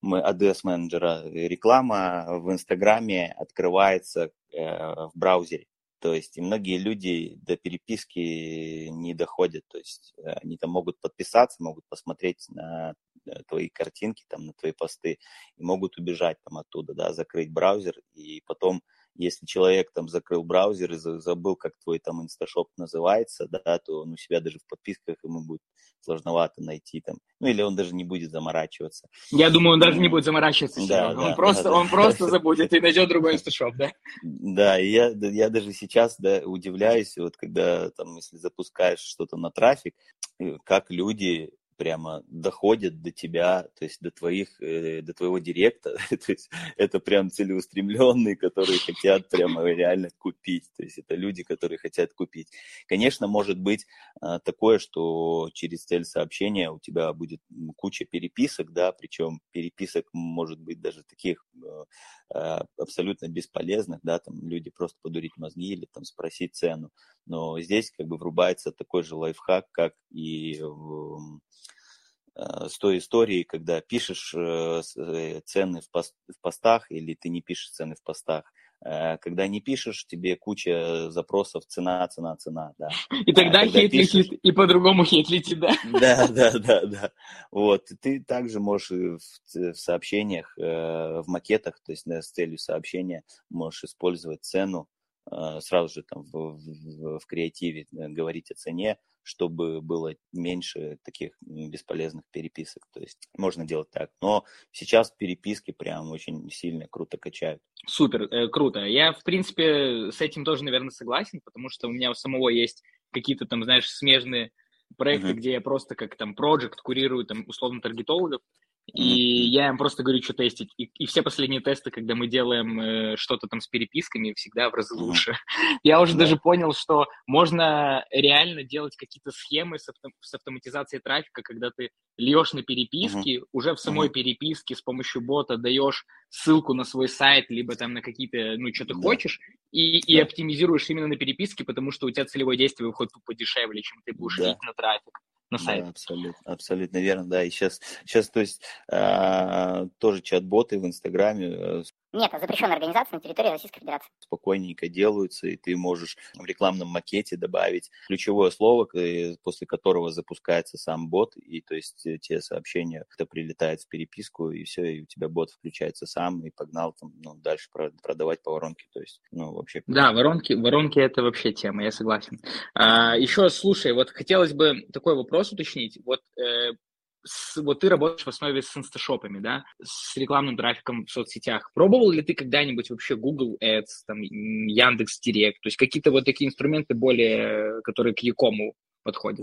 [SPEAKER 2] мы ADS менеджера, реклама в Инстаграме открывается э, в браузере. То есть и многие люди до переписки не доходят. То есть э, они там могут подписаться, могут посмотреть на э, твои картинки, там, на твои посты, и могут убежать там оттуда, да, закрыть браузер, и потом если человек там закрыл браузер и забыл, как твой там инсташоп называется, да, то он у себя даже в подписках ему будет сложновато найти там. Ну, или он даже не будет заморачиваться.
[SPEAKER 1] Я думаю, он даже не будет заморачиваться. Да, да, он, просто, да, он да. просто забудет и найдет другой инсташоп, да?
[SPEAKER 2] Да, и я, я даже сейчас да, удивляюсь, вот когда там, если запускаешь что-то на трафик, как люди прямо доходят до тебя, то есть до твоих, э, до твоего директа, то есть это прям целеустремленные, которые хотят прямо реально купить, то есть это люди, которые хотят купить. Конечно, может быть а, такое, что через цель сообщения у тебя будет куча переписок, да, причем переписок может быть даже таких э, а, абсолютно бесполезных, да, там люди просто подурить мозги или там спросить цену, но здесь как бы врубается такой же лайфхак, как и в с той историей, когда пишешь э, э, цены в, пост, в постах или ты не пишешь цены в постах. Когда не пишешь, тебе куча запросов цена, цена, цена, да.
[SPEAKER 1] И тогда а, хейт пишешь... летит, и по-другому хейт летит, да?
[SPEAKER 2] Да, да, да, да. Вот, ты также можешь в, в сообщениях, в макетах, то есть с целью сообщения, можешь использовать цену, сразу же там в, в, в креативе говорить о цене, чтобы было меньше таких бесполезных переписок. То есть можно делать так. Но сейчас переписки прям очень сильно круто качают.
[SPEAKER 1] Супер, э, круто. Я, в принципе, с этим тоже, наверное, согласен, потому что у меня у самого есть какие-то там, знаешь, смежные проекты, uh-huh. где я просто как там проект курирую там условно таргетологов, и я им просто говорю, что тестить. И, и все последние тесты, когда мы делаем э, что-то там с переписками, всегда в разы лучше. Я уже даже понял, что можно реально делать какие-то схемы с, авто, с автоматизацией трафика, когда ты льешь на переписки, уже в самой переписке с помощью бота даешь ссылку на свой сайт, либо там на какие-то, ну, что ты хочешь, и, и оптимизируешь именно на переписке, потому что у тебя целевое действие выходит тупо дешевле, чем ты будешь да. на трафик на сайт.
[SPEAKER 2] Да, абсолютно, абсолютно верно, да. И сейчас, сейчас то есть, э, тоже чат-боты в Инстаграме э,
[SPEAKER 3] нет, это запрещенная организация на территории Российской Федерации.
[SPEAKER 2] Спокойненько делаются, и ты можешь в рекламном макете добавить ключевое слово, после которого запускается сам бот, и то есть э, те сообщения, это прилетает в переписку, и все, и у тебя бот включается сам, и погнал там ну, дальше продавать по воронке, то есть, ну, вообще...
[SPEAKER 1] Да, воронки, воронки это вообще тема, я согласен. А, еще, слушай, вот хотелось бы такой вопрос уточнить. Вот э, с, вот ты работаешь в основе с инсташопами, да, с рекламным трафиком в соцсетях. Пробовал ли ты когда-нибудь вообще Google Ads, там, Яндекс Директ, то есть какие-то вот такие инструменты более, которые к Якому подходит?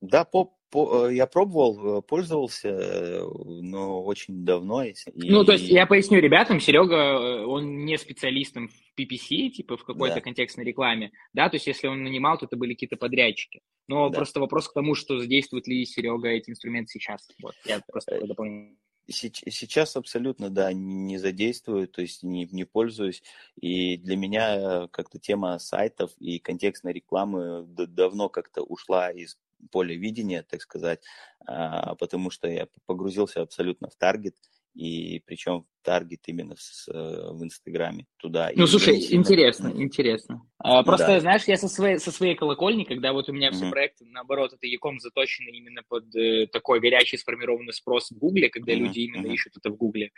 [SPEAKER 2] Да, по, по, э, я пробовал, э, пользовался, э, но очень давно. И...
[SPEAKER 1] Ну, то есть я поясню ребятам, Серега, он не специалистом в PPC, типа в какой-то да. контекстной рекламе, да, то есть если он нанимал, то это были какие-то подрядчики. Но да. просто вопрос к тому, что задействует ли Серега эти инструменты сейчас. Вот, я просто дополню.
[SPEAKER 2] Сейчас абсолютно, да, не задействую, то есть не, не пользуюсь. И для меня как-то тема сайтов и контекстной рекламы давно как-то ушла из поля видения, так сказать, а, потому что я погрузился абсолютно в таргет и причем таргет именно с, э, в Инстаграме туда.
[SPEAKER 1] Ну, слушай, сильно... интересно, интересно. А, просто, да. знаешь, я со своей, со своей колокольни, когда вот у меня все mm-hmm. проекты, наоборот, это яком заточены именно под э, такой горячий сформированный спрос в Гугле, когда mm-hmm. люди именно mm-hmm. ищут это в Гугле.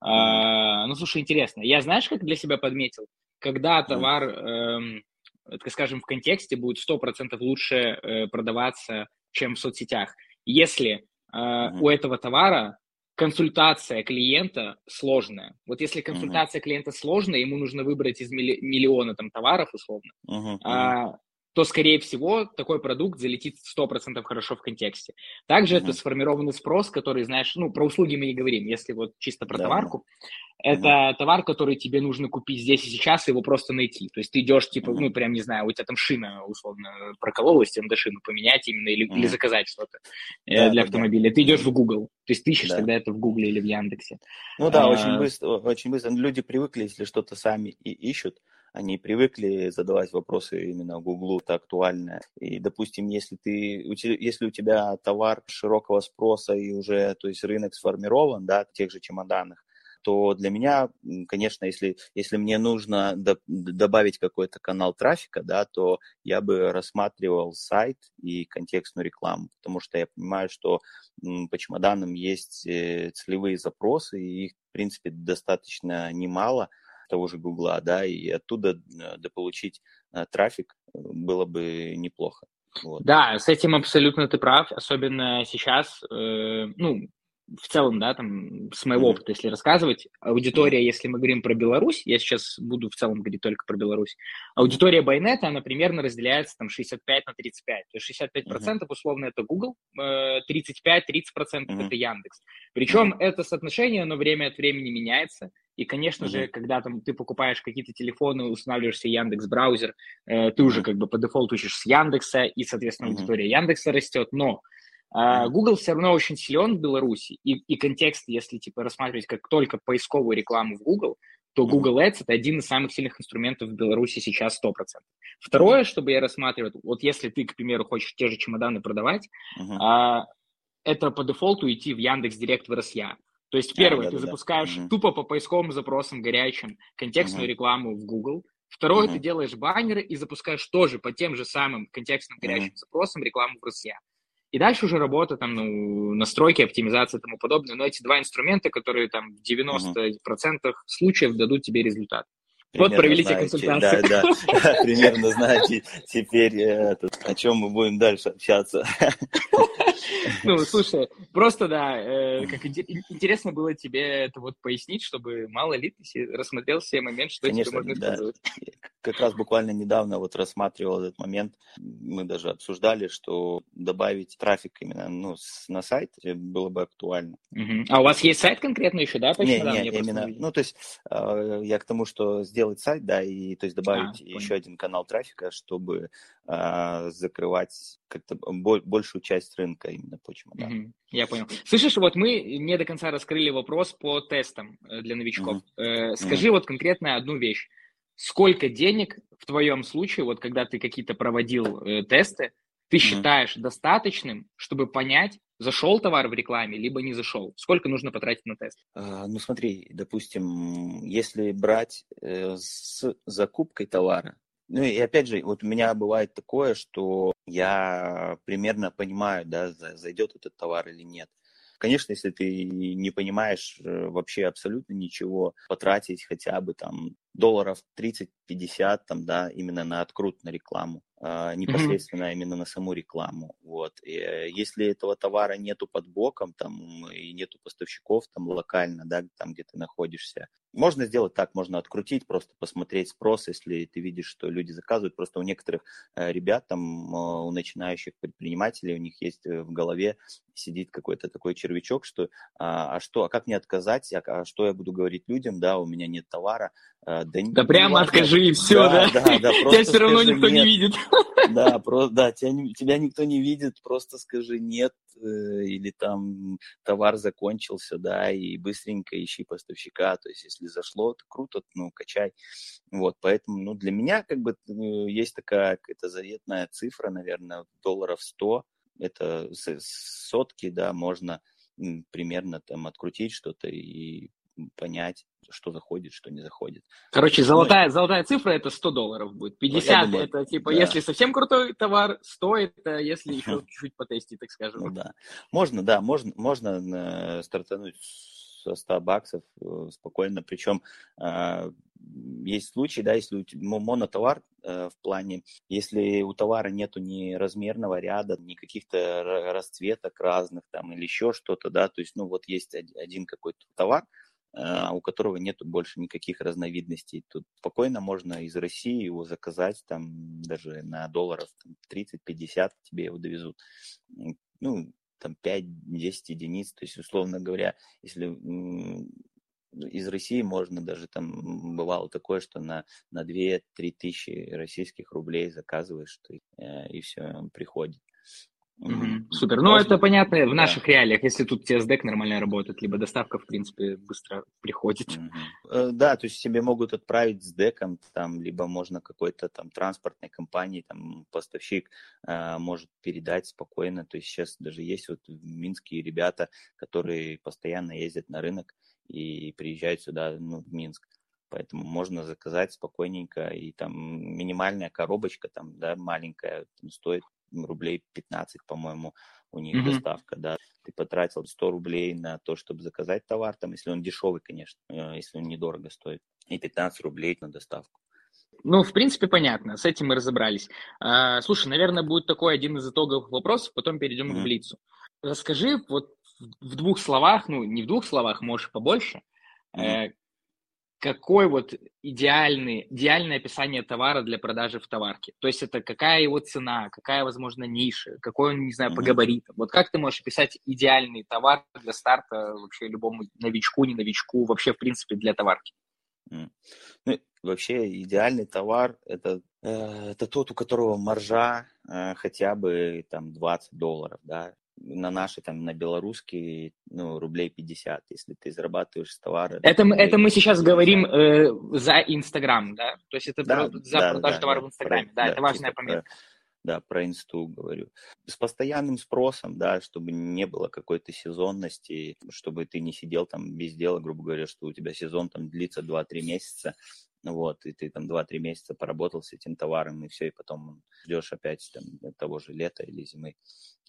[SPEAKER 1] А, ну, слушай, интересно. Я, знаешь, как для себя подметил? Когда товар, mm-hmm. э, так скажем, в контексте будет 100% лучше э, продаваться, чем в соцсетях. Если э, mm-hmm. у этого товара консультация клиента сложная. Вот если консультация uh-huh. клиента сложная, ему нужно выбрать из миллиона там товаров условно, uh-huh. а, то, скорее всего, такой продукт залетит 100% хорошо в контексте. Также uh-huh. это сформированный спрос, который, знаешь, ну, про услуги мы не говорим, если вот чисто про да, товарку. Это uh-huh. товар, который тебе нужно купить здесь и сейчас, его просто найти. То есть ты идешь, типа, uh-huh. ну, прям, не знаю, у тебя там шина, условно, прокололась, тебе надо шину поменять именно или, uh-huh. или заказать что-то э, для автомобиля. Да. Ты идешь в Google, то есть ты ищешь да. тогда это в Гугле или в Яндексе.
[SPEAKER 2] Ну да, а, очень быстро, очень быстро. Люди привыкли, если что-то сами и ищут, они привыкли задавать вопросы именно Гуглу, это актуально. И, допустим, если, ты, если у тебя товар широкого спроса и уже, то есть рынок сформирован, да, тех же чемоданах, то для меня, конечно, если, если мне нужно до, добавить какой-то канал трафика, да, то я бы рассматривал сайт и контекстную рекламу, потому что я понимаю, что по чемоданам есть э, целевые запросы, и их, в принципе, достаточно немало – того же Гугла, да, и оттуда э, дополучить э, трафик э, было бы неплохо.
[SPEAKER 1] Вот. Да, с этим абсолютно ты прав, особенно сейчас, э, ну, в целом, да, там, с моего опыта, если рассказывать, аудитория, если мы говорим про Беларусь, я сейчас буду в целом говорить только про Беларусь, аудитория Байнета, она примерно разделяется там 65 на 35. То есть 65 процентов условно это Google, 35-30 процентов это Яндекс. Причем это соотношение, оно время от времени меняется. И, конечно же, когда там ты покупаешь какие-то телефоны, устанавливаешь себе Яндекс браузер, э, ты уже как бы по дефолту ищешь с Яндекса, и, соответственно, аудитория Яндекса растет. Но Uh, Google все равно очень силен в Беларуси, и, и контекст, если типа рассматривать как только поисковую рекламу в Google, то Google Ads это один из самых сильных инструментов в Беларуси сейчас 100%. Второе, чтобы я рассматривал, вот если ты, к примеру, хочешь те же чемоданы продавать, uh-huh. uh, это по дефолту идти в Яндекс Директ в РСЯ. То есть первое, а, да, ты да, запускаешь да. тупо по поисковым запросам горячим контекстную uh-huh. рекламу в Google. Второе, uh-huh. ты делаешь баннеры и запускаешь тоже по тем же самым контекстным горячим uh-huh. запросам рекламу в РСЯ. И дальше уже работа, там, ну, настройки, оптимизация и тому подобное. Но эти два инструмента, которые там в 90% uh-huh. случаев дадут тебе результат. Примерно вот провели знаете, консультации.
[SPEAKER 2] Да, да, примерно знаете теперь, э, о чем мы будем дальше общаться.
[SPEAKER 1] Ну, слушай, просто, да, э, как интересно было тебе это вот пояснить, чтобы мало ли ты рассмотрел все моменты, что
[SPEAKER 2] Конечно, тебе можно да. использовать. Как раз буквально недавно вот рассматривал этот момент, мы даже обсуждали, что добавить трафик именно ну, на сайт было бы актуально.
[SPEAKER 1] Угу. А у вас есть сайт конкретно еще, да?
[SPEAKER 2] Почему? Не, не, именно, ну, то есть э, я к тому, что сделать сайт, да, и то есть добавить а, еще один канал трафика, чтобы э, закрывать как-то большую часть рынка именно почему, да.
[SPEAKER 1] Угу, я понял. Слышишь, вот мы не до конца раскрыли вопрос по тестам э, для новичков. Угу. Э, скажи угу. вот конкретно одну вещь. Сколько денег в твоем случае, вот когда ты какие-то проводил э, тесты, ты угу. считаешь достаточным, чтобы понять, зашел товар в рекламе, либо не зашел? Сколько нужно потратить на тест?
[SPEAKER 2] А, ну смотри, допустим, если брать э, с закупкой товара, ну и опять же, вот у меня бывает такое, что я примерно понимаю, да, зайдет этот товар или нет. Конечно, если ты не понимаешь э, вообще абсолютно ничего, потратить хотя бы там долларов 30-50 там, да, именно на открут на рекламу, а, непосредственно mm-hmm. именно на саму рекламу. Вот. И, э, если этого товара нету под боком, там, и нету поставщиков там локально, да, там, где ты находишься, можно сделать так, можно открутить, просто посмотреть спрос, если ты видишь, что люди заказывают. Просто у некоторых э, ребят, там, у начинающих предпринимателей, у них есть в голове сидит какой-то такой червячок, что а, а что, а как мне отказать, а, а что я буду говорить людям, да, у меня нет товара.
[SPEAKER 1] А, да, да прямо важно. откажи и все, да? да? да, да тебя все равно никто нет. не видит.
[SPEAKER 2] Да, просто, да, тебя, тебя никто не видит, просто скажи нет, э, или там товар закончился, да, и быстренько ищи поставщика, то есть если зашло, то круто, ну, качай. Вот, поэтому, ну, для меня как бы э, есть такая какая-то заветная цифра, наверное, долларов 100, это сотки, да, можно примерно там открутить что-то и понять, что заходит, что не заходит.
[SPEAKER 1] Короче, золотая, ну, золотая цифра это 100 долларов будет. 50 думаю, это типа, да. если совсем крутой товар, 100 это если еще чуть-чуть потестить, так скажем.
[SPEAKER 2] Ну, да. Можно, да, можно, можно э, стартануть со 100 баксов э, спокойно. Причем а, есть случаи, да, если у тебя монотовар э, в плане, если у товара нету ни размерного ряда, ни каких-то расцветок разных там или еще что-то, да, то есть, ну, вот есть один какой-то товар, э, у которого нету больше никаких разновидностей. Тут спокойно можно из России его заказать, там даже на долларов 30-50 тебе его довезут. Ну, там 5-10 единиц, то есть, условно говоря, если из России можно даже там бывало такое, что на, на 2-3 тысячи российских рублей заказываешь, э, и все, он приходит.
[SPEAKER 1] Mm-hmm. Супер. Ну, это понятно в наших да. реалиях, если тут TSDEC нормально работает, либо доставка, в принципе, быстро приходит.
[SPEAKER 2] Mm-hmm. Да, то есть себе могут отправить с деком, там, либо можно какой-то там транспортной компании, там, поставщик э, может передать спокойно. То есть сейчас даже есть вот в Минске ребята, которые постоянно ездят на рынок и приезжают сюда, ну, в Минск. Поэтому можно заказать спокойненько, и там минимальная коробочка, там, да, маленькая, там, стоит рублей 15, по-моему, у них mm-hmm. доставка, да. Ты потратил 100 рублей на то, чтобы заказать товар, там, если он дешевый, конечно, э, если он недорого стоит, и 15 рублей на доставку.
[SPEAKER 1] Ну, в принципе, понятно, с этим мы разобрались. А, слушай, наверное, будет такой один из итоговых вопросов, потом перейдем mm-hmm. к Блицу. Расскажи вот в двух словах, ну, не в двух словах, можешь побольше, mm-hmm. э, какой вот идеальный, идеальное описание товара для продажи в товарке? То есть это какая его цена, какая, возможно, ниша, какой он, не знаю, по габаритам. Вот как ты можешь описать идеальный товар для старта вообще любому новичку, не новичку, вообще, в принципе, для товарки?
[SPEAKER 2] Ну, вообще идеальный товар это, э, это тот, у которого маржа э, хотя бы там 20 долларов, да, на наши, там, на белорусские, ну, рублей 50, если ты зарабатываешь с товара.
[SPEAKER 1] Это, мы, это мы сейчас 50. говорим э, за Инстаграм, да? То есть это да, про, за да, продажу да, товара да, в Инстаграме, про, да, да, это важная пометка.
[SPEAKER 2] Про, да, про инсту говорю. С постоянным спросом, да, чтобы не было какой-то сезонности, чтобы ты не сидел там без дела, грубо говоря, что у тебя сезон там длится 2-3 месяца, вот, и ты там 2-3 месяца поработал с этим товаром, и все, и потом ждешь опять там того же лета или зимы.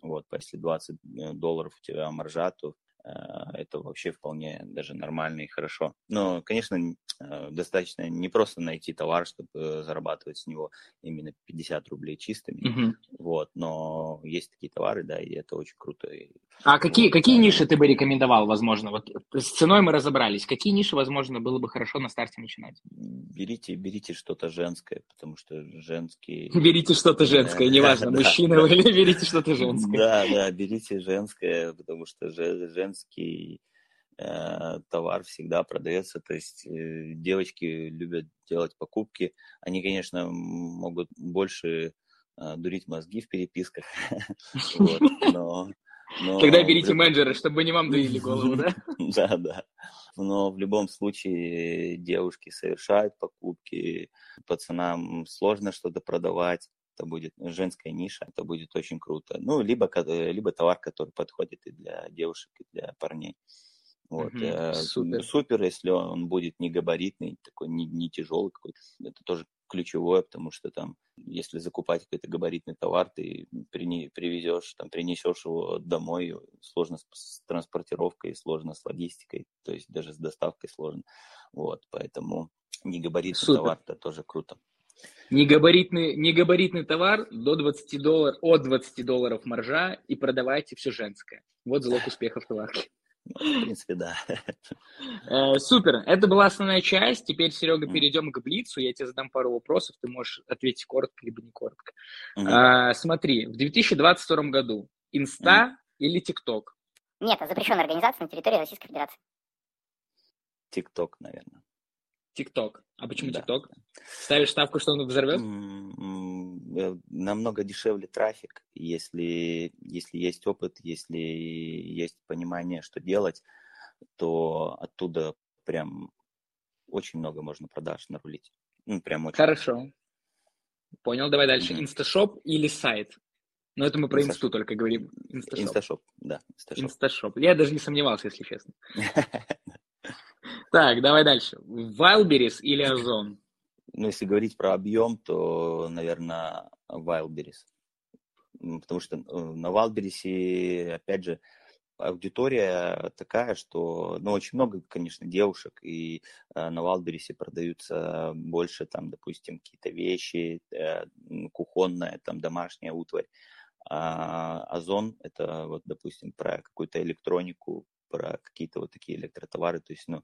[SPEAKER 2] Вот, если 20 э, долларов у тебя маржа, то э, это вообще вполне даже нормально и хорошо. Но, конечно, э, достаточно не просто найти товар, чтобы зарабатывать с него именно 50 рублей чистыми. Mm-hmm. Вот, но есть такие товары, да, и это очень круто.
[SPEAKER 1] А какие, вот, какие ниши ты бы рекомендовал, возможно? Вот с ценой мы разобрались. Какие ниши, возможно, было бы хорошо на старте начинать?
[SPEAKER 2] Берите, берите что-то женское, потому что женские...
[SPEAKER 1] Берите что-то женское, неважно, мужчина вы или берите что-то женское.
[SPEAKER 2] Да, да, берите женское, потому что женский э, товар всегда продается. То есть э, девочки любят делать покупки. Они, конечно, могут больше э, дурить мозги в переписках, но.
[SPEAKER 1] Тогда берите менеджера, чтобы не вам доили голову, да?
[SPEAKER 2] Да, да. Но в любом случае девушки совершают покупки, пацанам сложно что-то продавать, это будет женская ниша, это будет очень круто. Ну, либо, либо товар, который подходит и для девушек, и для парней. Вот. Угу, супер. супер, если он будет не габаритный, такой не, не тяжелый какой-то. Это тоже ключевое, потому что там, если закупать какой-то габаритный товар, ты при, привезешь, там, принесешь его домой, сложно с транспортировкой, сложно с логистикой, то есть даже с доставкой сложно. Вот, поэтому Негабаритный
[SPEAKER 1] Супер.
[SPEAKER 2] товар, это тоже круто.
[SPEAKER 1] Негабаритный, негабаритный товар до 20 долларов, от 20 долларов маржа и продавайте все женское. Вот залог успеха в товарке.
[SPEAKER 2] В принципе, да.
[SPEAKER 1] Э, супер. Это была основная часть. Теперь, Серега, перейдем к Блицу. Я тебе задам пару вопросов. Ты можешь ответить коротко, либо не коротко.
[SPEAKER 2] Мгм.
[SPEAKER 1] А, смотри, в 2022 году Инста или ТикТок?
[SPEAKER 3] Нет, это запрещенная организация на территории Российской Федерации.
[SPEAKER 2] ТикТок, наверное.
[SPEAKER 1] ТикТок. А почему
[SPEAKER 2] Да.
[SPEAKER 1] ТикТок? Ставишь ставку, что он взорвет?
[SPEAKER 2] Э, Намного дешевле трафик, если, если есть опыт, если есть понимание, что делать, то оттуда прям очень много можно продаж нарулить. Ну, прям очень.
[SPEAKER 1] Хорошо. Понял, давай дальше. Инсташоп или сайт? Но это мы про инсту только говорим. Инсташоп.
[SPEAKER 2] Инсташоп, да, инсташоп.
[SPEAKER 1] Инсташоп. Я даже не сомневался, если честно. Так, давай дальше. Wildberries или Озон?
[SPEAKER 2] Ну, если говорить про объем, то, наверное, Wildberries. М, Потому что э, на Wildberries, опять же, аудитория такая, что, ну, очень много, конечно, девушек, и э, на Wildberries продаются больше, там, допустим, какие-то вещи, э, кухонная, там, домашняя утварь. А Озон – это, вот, допустим, про какую-то электронику, про какие-то вот такие электротовары, то есть, ну,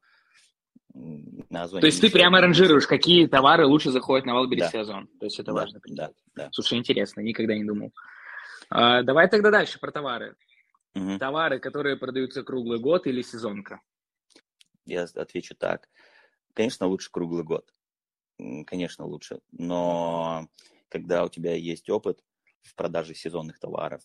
[SPEAKER 2] на Озоне
[SPEAKER 1] То есть ты прямо
[SPEAKER 2] не-
[SPEAKER 1] ранжируешь, какие товары лучше заходят на Wildberries
[SPEAKER 2] Да.
[SPEAKER 1] и Озон. То есть это
[SPEAKER 2] Да,
[SPEAKER 1] важно
[SPEAKER 2] да, да.
[SPEAKER 1] Слушай, интересно, никогда не думал. А, давай тогда дальше про товары.
[SPEAKER 2] Мгм.
[SPEAKER 1] Товары, которые продаются круглый год или сезонка?
[SPEAKER 2] Я отвечу так. Конечно, лучше круглый год. Конечно, лучше. Но когда у тебя есть опыт в продаже сезонных товаров,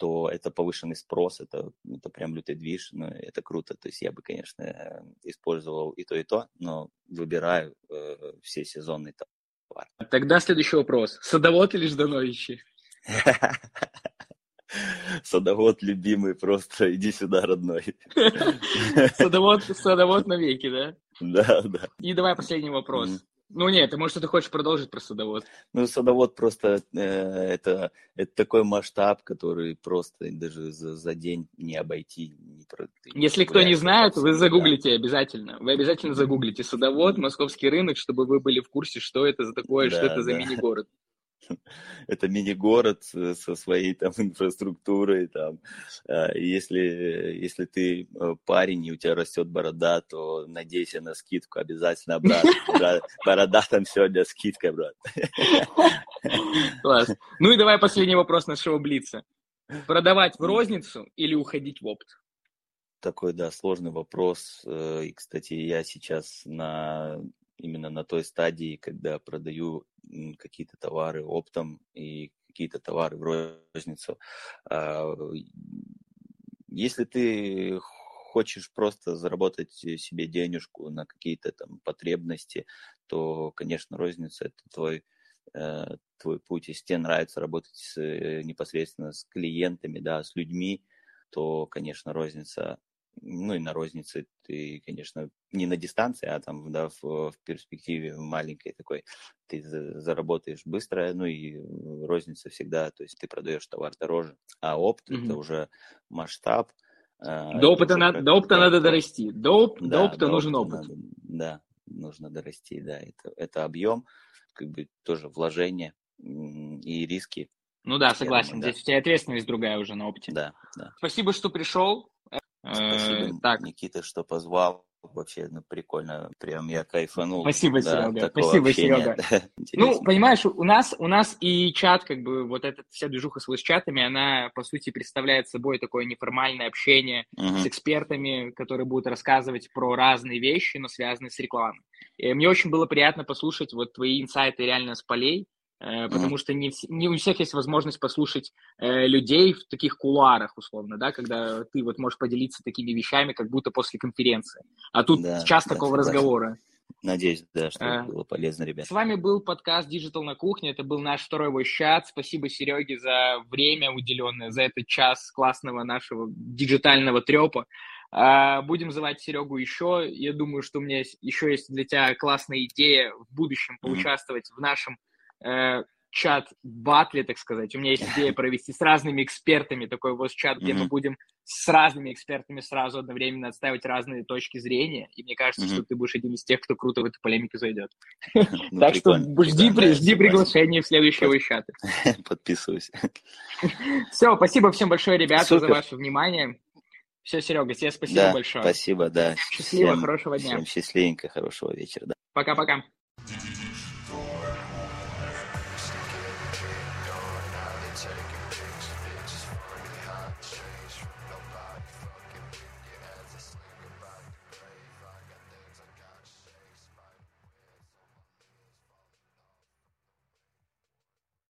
[SPEAKER 2] то это повышенный спрос, это, это прям лютый движ, ну, это круто. То есть я бы, конечно, э, использовал и то, и то, но выбираю э, все сезонные товары.
[SPEAKER 1] Тогда следующий вопрос. Садовод или Ждановичи?
[SPEAKER 2] Садовод любимый, просто иди сюда, родной.
[SPEAKER 1] Садовод, садовод навеки, да?
[SPEAKER 2] Да, да.
[SPEAKER 1] И давай последний вопрос. Ну нет, ты, может, ты хочешь продолжить про садовод?
[SPEAKER 2] Ну, садовод просто э, это, это такой масштаб, который просто даже за, за день не обойти. Не, про-
[SPEAKER 1] Если кто не знает, вы загуглите обязательно. Вы обязательно загуглите садовод, московский рынок, чтобы вы были в курсе, что это за такое, что
[SPEAKER 2] Да,
[SPEAKER 1] это за
[SPEAKER 2] да.
[SPEAKER 1] мини-город.
[SPEAKER 2] Это мини-город с- со своей там инфраструктурой. Там. Э, и Если, если ты э, парень и у тебя растет борода, то надейся на скидку обязательно, брат. Бра- Борода там сегодня скидка, брат.
[SPEAKER 1] Класс. Ну и давай последний вопрос нашего Блица. Продавать в розницу или уходить в опт?
[SPEAKER 2] Такой, да, сложный вопрос. Э, И, кстати, я сейчас на именно на той стадии, когда продаю какие-то товары оптом и какие-то товары в розницу. А, Если ты хочешь просто заработать себе денежку на какие-то там потребности, то, конечно, розница это твой э, твой путь. Если тебе нравится работать с, э, непосредственно с клиентами, да, с людьми, то, конечно, розница, ну и на рознице ты, конечно, не на дистанции, а там, да, в, в перспективе маленькой такой, ты за- заработаешь быстро, ну и розница всегда, то есть ты продаешь товар дороже, а опт
[SPEAKER 1] Мгм.
[SPEAKER 2] это уже масштаб. э,
[SPEAKER 1] До опыта, надо,
[SPEAKER 2] как-
[SPEAKER 1] до опыта
[SPEAKER 2] да,
[SPEAKER 1] надо дорасти. До, оп- до
[SPEAKER 2] да,
[SPEAKER 1] опыта
[SPEAKER 2] до
[SPEAKER 1] нужен опыт.
[SPEAKER 2] надо- да, нужно дорасти, да, это, это объем, как бы тоже вложение и риски,
[SPEAKER 1] Ну да, согласен.
[SPEAKER 2] думаю, да.
[SPEAKER 1] Здесь у тебя ответственность другая уже на опыте.
[SPEAKER 2] да, да.
[SPEAKER 1] Спасибо, что пришел.
[SPEAKER 2] Спасибо,
[SPEAKER 1] Э, так,
[SPEAKER 2] Никита, что позвал. Вообще, ну, прикольно. Прям я кайфанул.
[SPEAKER 1] Спасибо,
[SPEAKER 2] да,
[SPEAKER 1] Серега. Спасибо. Серега. Ну, понимаешь, у нас, у нас и чат, как бы, вот эта вся движуха с чатами, она, по сути, представляет собой такое неформальное общение
[SPEAKER 2] Мгм.
[SPEAKER 1] с экспертами, которые будут рассказывать про разные вещи, но связанные с рекламой. И мне очень было приятно послушать вот твои инсайты реально с полей, потому что не, вс- не у всех есть возможность послушать э, людей в таких кулуарах, условно, да, когда ты вот можешь поделиться такими вещами, как будто после конференции. А тут
[SPEAKER 2] Да,
[SPEAKER 1] час
[SPEAKER 2] да,
[SPEAKER 1] такого
[SPEAKER 2] согласен.
[SPEAKER 1] разговора.
[SPEAKER 2] Надеюсь, да, что
[SPEAKER 1] А.
[SPEAKER 2] было полезно, ребят.
[SPEAKER 1] С вами был подкаст Digital на кухне. Это был наш второй вощат. Спасибо Сереге за время уделенное, за этот час классного нашего диджитального трепа. А, Будем звать Серегу еще. Я думаю, что у меня еще есть для тебя классная идея в будущем поучаствовать в нашем э, чат батли, так сказать. У меня есть идея провести с разными экспертами такой вот чат, где мы будем с разными экспертами сразу одновременно отстаивать разные точки зрения. И мне кажется, что ты будешь один из тех, кто круто в эту полемику зайдет. Ну, так что жди, жди приглашения в следующего чата.
[SPEAKER 2] Подписываюсь.
[SPEAKER 1] Все, спасибо всем большое, ребята, за ваше внимание. Все, Серега, тебе спасибо
[SPEAKER 2] да,
[SPEAKER 1] большое.
[SPEAKER 2] Спасибо, да.
[SPEAKER 1] Счастливо, всем, хорошего дня.
[SPEAKER 2] Всем счастливенько, хорошего вечера. Да.
[SPEAKER 1] Пока-пока.